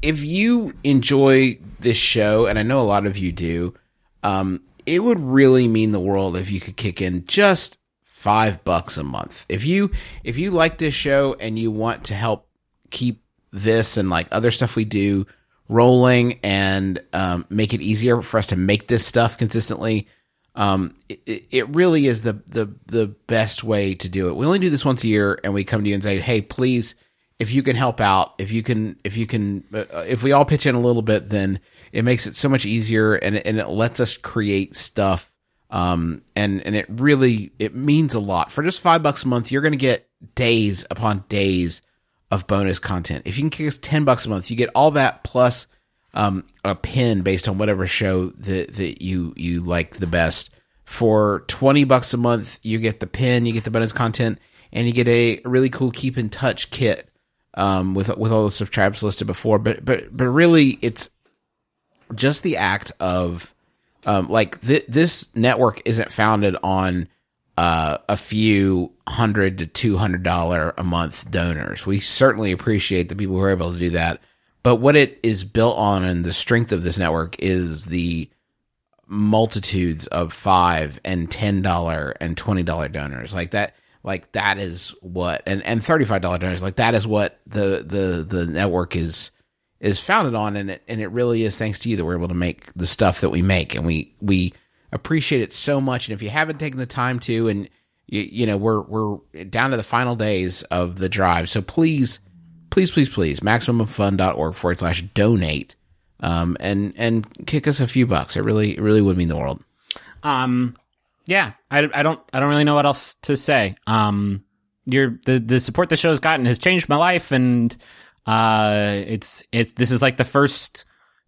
if you enjoy this show, and I know a lot of you do, um, it would really mean the world if you could kick in just five bucks a month. If you if you like this show and you want to help keep this and like other stuff we do rolling and um, make it easier for us to make this stuff consistently, um, it, it- really is the, the the best way to do it. We only do this once a year, and we come to you and say, "Hey, please, if you can help out, if you can, if you can, uh, if we all pitch in a little bit, then it makes it so much easier, and and it lets us create stuff. Um, and and it really it means a lot. For just five bucks a month, you're going to get days upon days of bonus content. If you can kick us ten bucks a month, you get all that plus um, a pin based on whatever show that that you you like the best. For twenty bucks a month, you get the pin, you get the bonus content, and you get a really cool keep in touch kit um, with with all the subscribes listed before. But but but really, it's just the act of um, like th- this network isn't founded on uh, a few hundred to two hundred dollar a month donors. We certainly appreciate the people who are able to do that, but what it is built on and the strength of this network is the multitudes of five and ten dollar and twenty dollar donors like that. Like that is what and and thirty five dollar donors like that is what the the the network is is founded on and it and it really is thanks to you that we're able to make the stuff that we make and we we appreciate it so much. And if you haven't taken the time to and you, you know we're we're down to the final days of the drive. So please please please please maximumfun.org forward slash donate um and and kick us a few bucks. It really it really would mean the world. Um yeah I, I don't i don't really know what else to say. Um your the the support the show's gotten has changed my life and uh it's it's this is like the first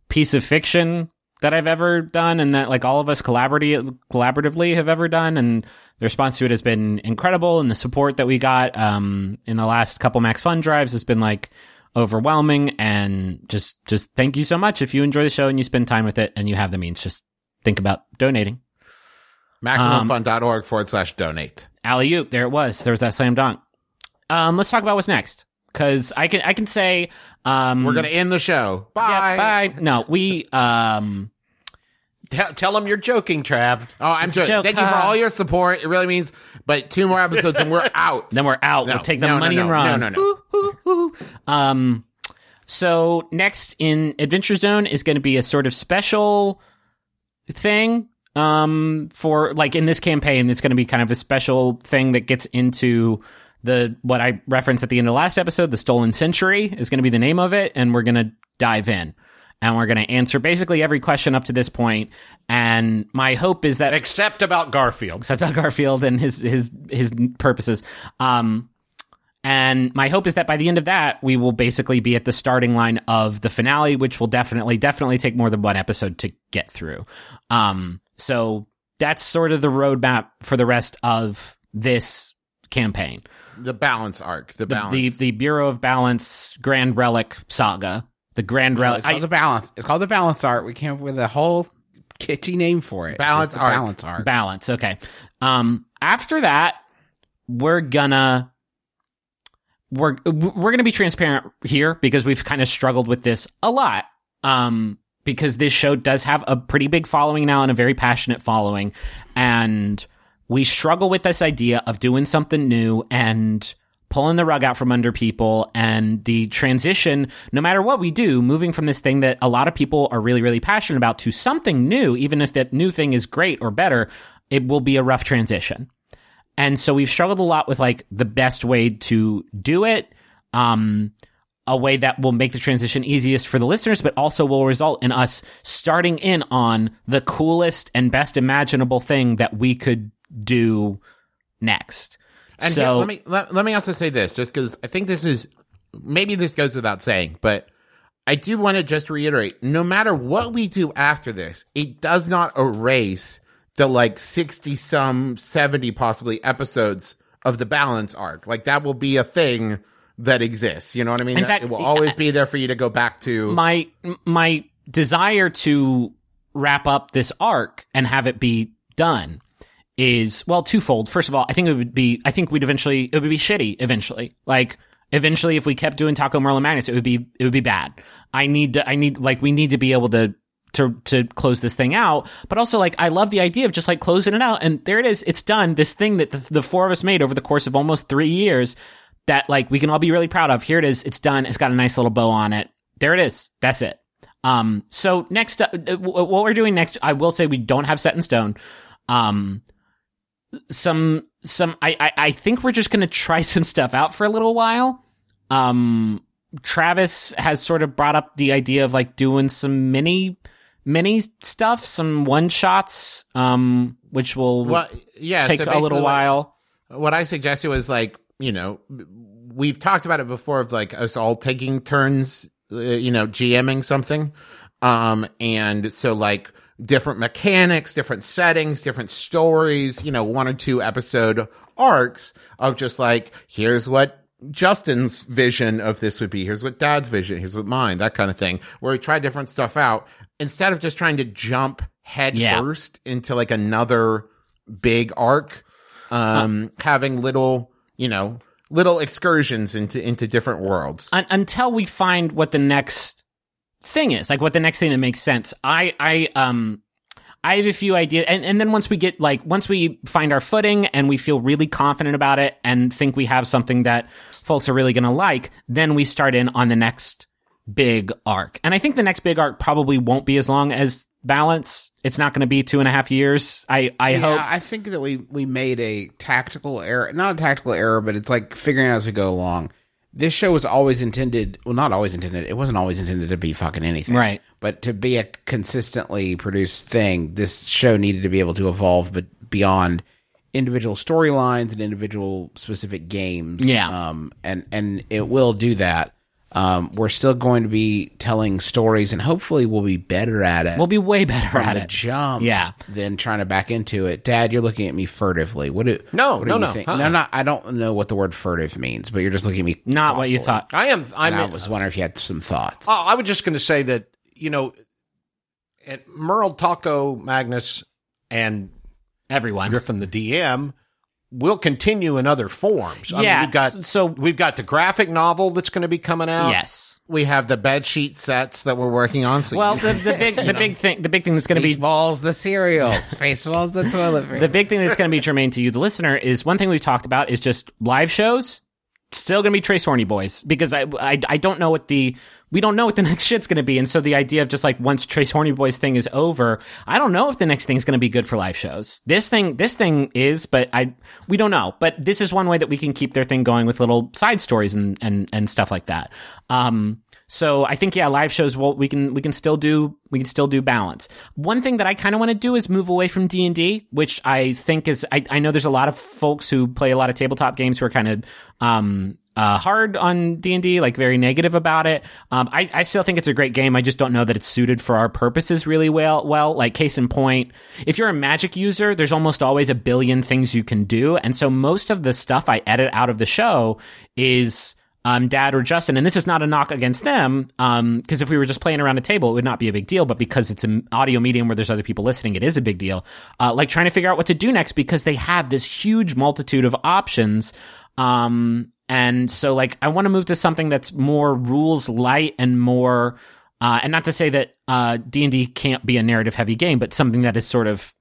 piece of fiction that I've ever done and that like all of us collaboratively collaboratively have ever done. And the response to it has been incredible. And the support that we got um in the last couple max fun drives has been like overwhelming. And just just thank you so much. If you enjoy the show and you spend time with it and you have the means just think about donating. MaximumFun.org forward slash donate. alley oop there it was. There was that slam dunk. Um let's talk about what's next. Because I can I can say um We're going to end the show. Bye. yeah, bye. No we um Tell, tell them you're joking, Trav. Oh, I'm It's a sure. joke. Thank you for all your support. It really means, but two more episodes and we're (laughs) out. Then we're out. No, we'll take the no, no, money no, and run. no, no, no. Woo, woo, woo. Um, so next in Adventure Zone is going to be a sort of special thing. Um, for like in this campaign, it's going to be kind of a special thing that gets into the what I referenced at the end of the last episode. The Stolen Century is going to be the name of it, and we're going to dive in. And we're going to answer basically every question up to this point. And my hope is that Except about Garfield. except about Garfield and his his his purposes. Um, and my hope is that by the end of that, we will basically be at the starting line of the finale, which will definitely definitely take more than one episode to get through. Um, so that's sort of the roadmap for the rest of this campaign. The balance arc. The The balance. the, the Bureau of Balance Grand Relic Saga. The Grand Relic. it's called I- the balance it's called the balance art we came up with a whole kitschy name for it Balance It's the arc. balance art balance okay um after that we're gonna we're we're gonna be transparent here because we've kind of struggled with this a lot um because this show does have a pretty big following now and a very passionate following. And we struggle with this idea of doing something new and pulling the rug out from under people and the transition, no matter what we do, moving from this thing that a lot of people are really, really passionate about to something new, even if that new thing is great or better, it will be a rough transition. And so we've struggled a lot with like the best way to do it. Um, a way that will make the transition easiest for the listeners, but also will result in us starting in on the coolest and best imaginable thing that we could do next. And so let me let, let me also say this, just because I think this is maybe this goes without saying, but I do want to just reiterate: no matter what we do after this, it does not erase the like sixty some, seventy possibly episodes of the balance arc. Like that will be a thing that exists. You know what I mean? In fact, it will always uh, be there for you to go back to. my my desire to wrap up this arc and have it be done is well twofold. First of all, I think it would be I think we'd eventually it would be shitty eventually. Like eventually if we kept doing Taako Merlin Magnus, it would be it would be bad. I need to I need like we need to be able to to to close this thing out. But also like I love the idea of just like closing it out and there it is. It's done. This thing that the, the four of us made over the course of almost 3 years that like we can all be really proud of. Here it is. It's done. It's got a nice little bow on it. There it is. That's it. Um, so next, uh, uh, what we're doing next, I will say we don't have set in stone. Um, some, some, I, I, I think we're just going to try (laughs) some stuff out for a little while. Um, Travis has sort of brought up the idea of like doing some mini, mini stuff, some one shots, um, which will well, yeah, take so a little while. what I suggested was like, you know, we've talked about it before of like us all taking turns, uh, you know, GMing something. Um, and so like different mechanics, different settings, different stories, you know, one or two episode arcs of just like, here's what Justin's vision of this would be. Here's what dad's vision. Here's what mine, that kind of thing, where we try different stuff out instead of just trying to jump head Yeah. first into like another big arc um, having little, you know, little excursions into into different worlds. un- until we find what the next thing is, like what the next thing that makes sense. I, I, um, I have a few ideas, and, and then once we get like once we find our footing and we feel really confident about it and think we have something that folks are really going to like, then we start in on the next big arc. And I think the next big arc probably won't be as long as Balance. It's not going to be two and a half years. I, I yeah, hope. I think that we we made a tactical error, not a tactical error, but it's like figuring out as we go along. This show was always intended, well, not always intended. It wasn't always intended to be fucking anything, Right. But to be a consistently produced thing, this show needed to be able to evolve, but beyond individual storylines and individual specific games. Yeah. um, and and it will do that. Um, we're still going to be telling stories, and hopefully, we'll be better at it We'll be way better from at the it. jump Yeah. than trying to back into it. Dad, you're looking at me furtively. What do No, what do no, you no. think? Uh-uh. No, no, I don't know what the word furtive means, but you're just looking at me. Not what you thought. I am. I'm. And I was wondering if you had some thoughts. Oh, I was just going to say that you know, at Merle Taako Magnus and Everyone. Griffin the DM will continue in other forms. I Yeah, mean, we've got so- we've got the graphic novel that's going to be coming out. Yes. We have the bed sheet sets that we're working on. So Well, the, the big (laughs) the big thing the big thing that's going to be Spaceballs the cereal. (laughs) Spaceballs the toilet paper. the big thing that's going to be germane to you, the listener, is one thing we've talked about is just live shows. Still going to be Tres Horny Boys because I, I I don't know what the we don't know what the (laughs) next shit's going to be, and so the idea of just like once Tres Horny Boys thing is over, I don't know if the next thing's going to be good for live shows. This thing this thing is, but I we don't know. But this is one way that we can keep their thing going with little side stories and and and stuff like that. Um, so I think yeah, live shows. Well, we can we can still do we can still do balance. One thing that I kind of want to do is move away from D and D, which I think is I, I know there's a lot of folks who play a lot of tabletop games who are kind of um uh, hard on D and D, like very negative about it. Um, I, I still think it's a great game. I just don't know that it's suited for our purposes really well. Well, like case in point, if you're a Magic user, there's almost always a billion things you can do, and so most of the stuff I edit out of the show is um, Dad or Justin, and this is not a knock against them, because if we were just playing around a table, it would not be a big deal. But because it's an audio medium where there's other people listening, it is a big deal. Uh, like trying to figure out what to do next because they have this huge multitude of options. Um, and so like I want to move to something that's more rules light and more Uh, and not to say that uh, D&D can't be a narrative heavy game, but something that is sort of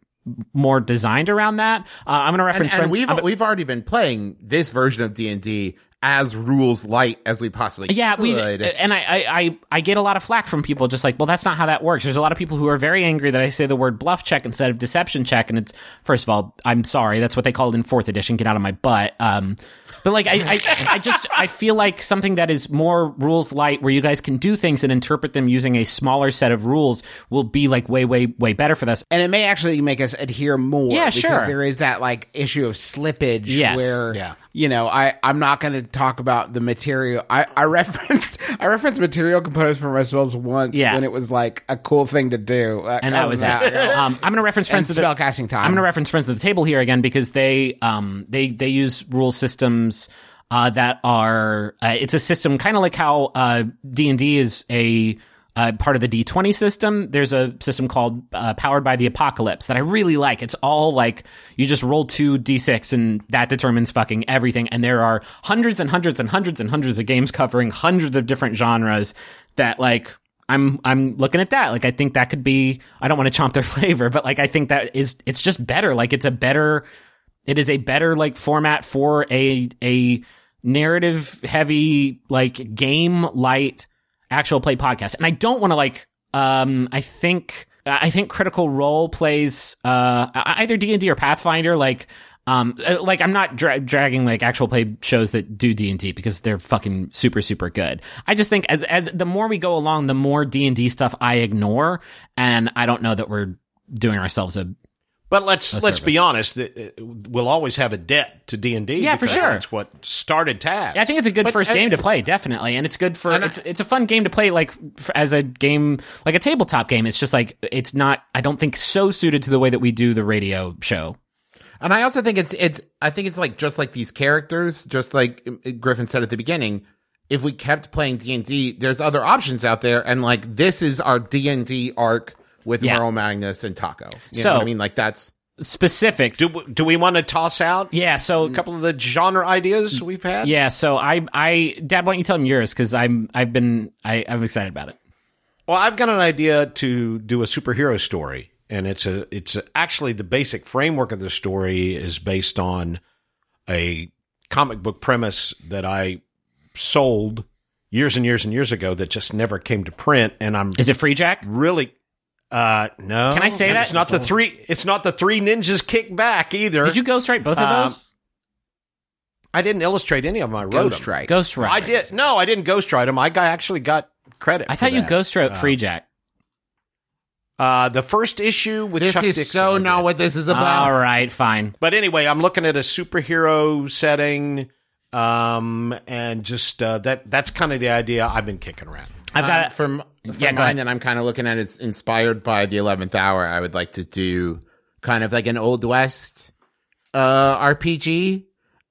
more designed around that. Uh, I'm going to reference and friends- we've I'm- we've already been playing this version of D and D as rules light as we possibly yeah, could. we and I, I I I get a lot of flack from people just like, well, that's not how that works. There's a lot of people who are very angry that I say the word bluff check instead of deception check, and it's first of all, I'm sorry, that's what they called it in fourth edition. Get out of my butt. Um, but like I, I I just I feel like something that is more rules light, where you guys can do things and interpret them using a smaller set of rules, will be like way way way better for this. and it may actually make us adhere more. Yeah, because sure. There is that like issue of slippage Yes. where Yeah. You know I I'm not going to talk about the material. I I referenced (laughs) I referenced material components for my spells once Yeah. when it was like a cool thing to do, Uh, and that was it. (laughs) Um, I'm going to reference and friends of the spellcasting time. I'm going to reference friends of the table here again because they um they they use rule systems uh, that are uh, it's a system kind of like how uh, D and D is a uh, part of the D20 system. There's a system called uh, Powered by the Apocalypse that I really like. It's all like you just roll two d6 and that determines fucking everything. And there are hundreds and hundreds and hundreds and hundreds of games covering hundreds of different genres that like I'm I'm looking at that. Like I think that could be I don't want to chomp their (laughs) flavor, but like I think that is it's just better. Like it's a better it is a better like format for a a narrative heavy like game light actual play podcast. And I don't want to like um I think I think Critical Role plays uh either D&D or Pathfinder like um uh, like I'm not dra- dragging like actual play shows that do D&D because they're fucking super super good. I just think as as the more we go along the more D&D stuff I ignore and I don't know that we're doing ourselves a But let's let's be honest. uh, We'll always have a debt to D and D. Yeah, for sure. That's what started Tab. I think it's a good first I- game to play, definitely, and it's good for it's it's a fun game to play like as a game like a tabletop game. It's just like it's not I don't think so suited to the way that we do the radio show. And I also think it's it's I think it's like just like these characters, just like Griffin said at the beginning. If we kept playing D and D, there's other options out there, and like this is our D and D arc with Yeah. Merle Magnus and Taako. You So- know what I mean, like that's Specifics, Do do we want to toss out yeah. So a couple of the genre ideas we've had? yeah, so I I Dad, why don't you tell him yours because I'm I've been I I'm excited about it. Well, I've got an idea to do a superhero story, and it's a it's a, actually the basic framework of the story is based on a comic book premise that I sold years and years and years ago that just never came to print, and I'm Is it Free Jack? really uh no. Can I say And that? It's not the three. It's not the three ninjas kick back either. Did you ghostwrite both of Um, those? I didn't illustrate any of them. I wrote Ghost them. Strike. Ghostwrite. I did. No, I didn't ghostwrite them. I got, actually got credit. I for thought you that. ghostwrote Free Jack. Uh, the first issue with this Chuck is Dixon so I not what this is about. All right, fine. But anyway, I'm looking at a superhero setting, um, and just uh, that that's kind of the idea I've been kicking around. I've got Um, it. from from Yeah, go mine that I'm kind of looking at is inspired by the Eleventh Hour. I would like to do kind of like an Old West uh, RPG,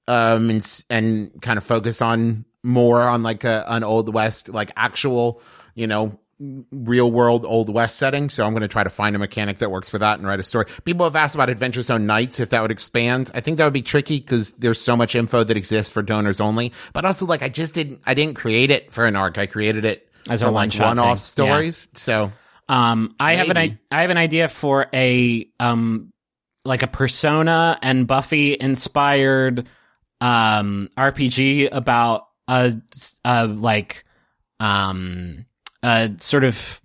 um, and and kind of focus on more on like a, an Old West, like actual, you know, real world Old West setting. So I'm going to try to find a mechanic that works for that and write a story. People have asked about Adventure Zone Nights if that would expand. I think that would be tricky because there's so much info that exists for donors only. But also, like, I just didn't, I didn't create it for an arc. I created it As a like one-shot one-off thing. Yeah. stories. So Um, I have an I, I have an idea for a um like a Persona and Buffy inspired um RPG about a, a like um a sort of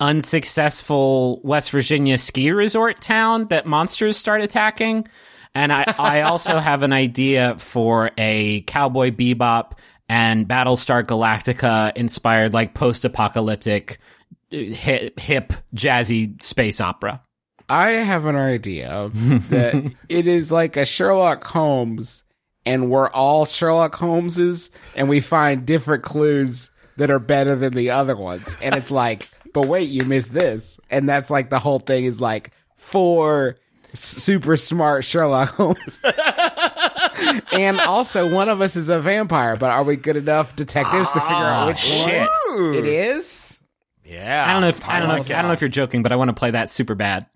unsuccessful West Virginia ski resort town that monsters start attacking. And I, I also (laughs) have an idea for a Cowboy Bebop and Battlestar Galactica inspired like post apocalyptic hip, hip jazzy space opera. I have an idea that (laughs) it is like a Sherlock Holmes, and we're all Sherlock Holmeses, and we find different clues that are better than the other ones. And it's like, (laughs) but wait, you missed this. And that's like the whole thing is like four super smart Sherlock Holmes. (laughs) and also, one of us is a vampire, but are we good enough detectives to figure out ah, which shit. one it is? Yeah, I don't know if I don't know if, I don't know if you're joking, but I want to play that super bad.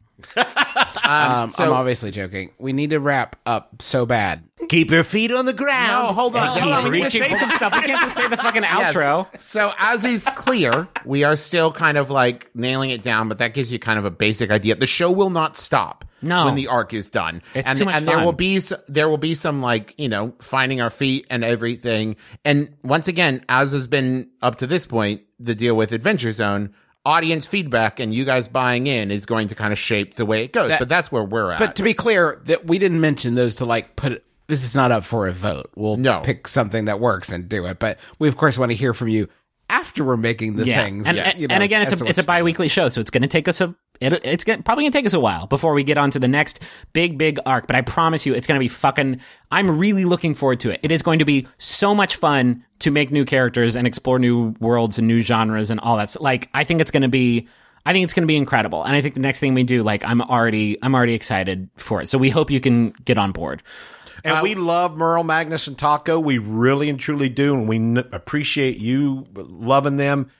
Um, so- I'm obviously joking. We need to wrap up so bad. Keep your feet on the ground. No, hold on. Hold Hold on, on. we need to say some stuff. We can't just say the fucking (laughs) Yes. outro. So as is clear, we are still kind of like nailing it down, but that gives you kind of a basic idea. The show will not stop. No. when the arc is done, It's and too much and there fun. will be there will be some like you know finding our feet and everything. And once again, as has been up to this point, the deal with Adventure Zone. Audience feedback and you guys buying in is going to kind of shape the way it goes, but that's where we're at. But to be clear, that we didn't mention those to like put. This is not up for a vote. We'll No. pick something that works and do it. But we of course want to hear from you after we're making the Yeah, things. and, you and, know, and again, it's a it's a what's- bi-weekly show, so it's going to take us a it, it's gonna, probably going to take us a while before we get on to the next big big arc. But I promise you, it's going to be fucking. I'm really looking forward to it. It is going to be so much fun to make new characters and explore new worlds and new genres and all that. So, like, I think it's going to be. I think it's going to be incredible, and I think the next thing we do, like, I'm already, I'm already excited for it. So we hope you can get on board. And we love Merle, Magnus, and Taako. We really and truly do, and we n- appreciate you loving them.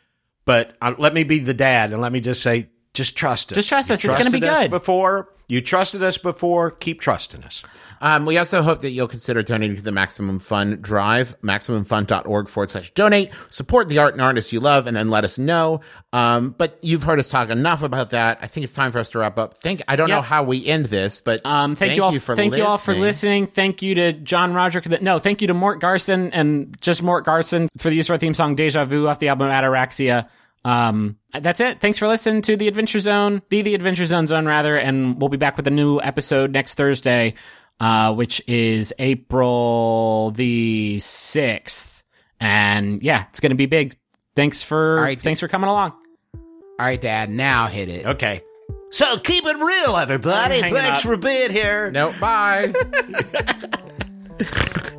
But uh, let me be the dad, and let me just say, just trust us. Just trust You us. It's gonna be trusted us good. Before you trusted us before, keep trusting us. Um, we also hope that you'll consider donating to the Maximum Fun Drive, MaximumFun.org forward slash donate. Support the art and artists you love and then let us know. Um, but you've heard us talk enough about that. I think it's time for us to wrap up. Thank, I don't know how we end this, but Um, thank, you all. for thank listening. you all for listening. Thank you to John Roderick. that- No, thank you to Mort Garson and just Mort Garson for the use of our theme song "Deja Vu" off the album Ataraxia. Um, that's it. Thanks for listening to the Adventure Zone, the the Adventure Zone Zone rather, and we'll be back with a new episode next Thursday, uh, which is April the sixth. And yeah, it's gonna be big. Thanks for All right. thanks for coming along. All right, Dad. Now hit it. Okay. So keep it real, everybody. Thanks up. for being here. No, bye. (laughs)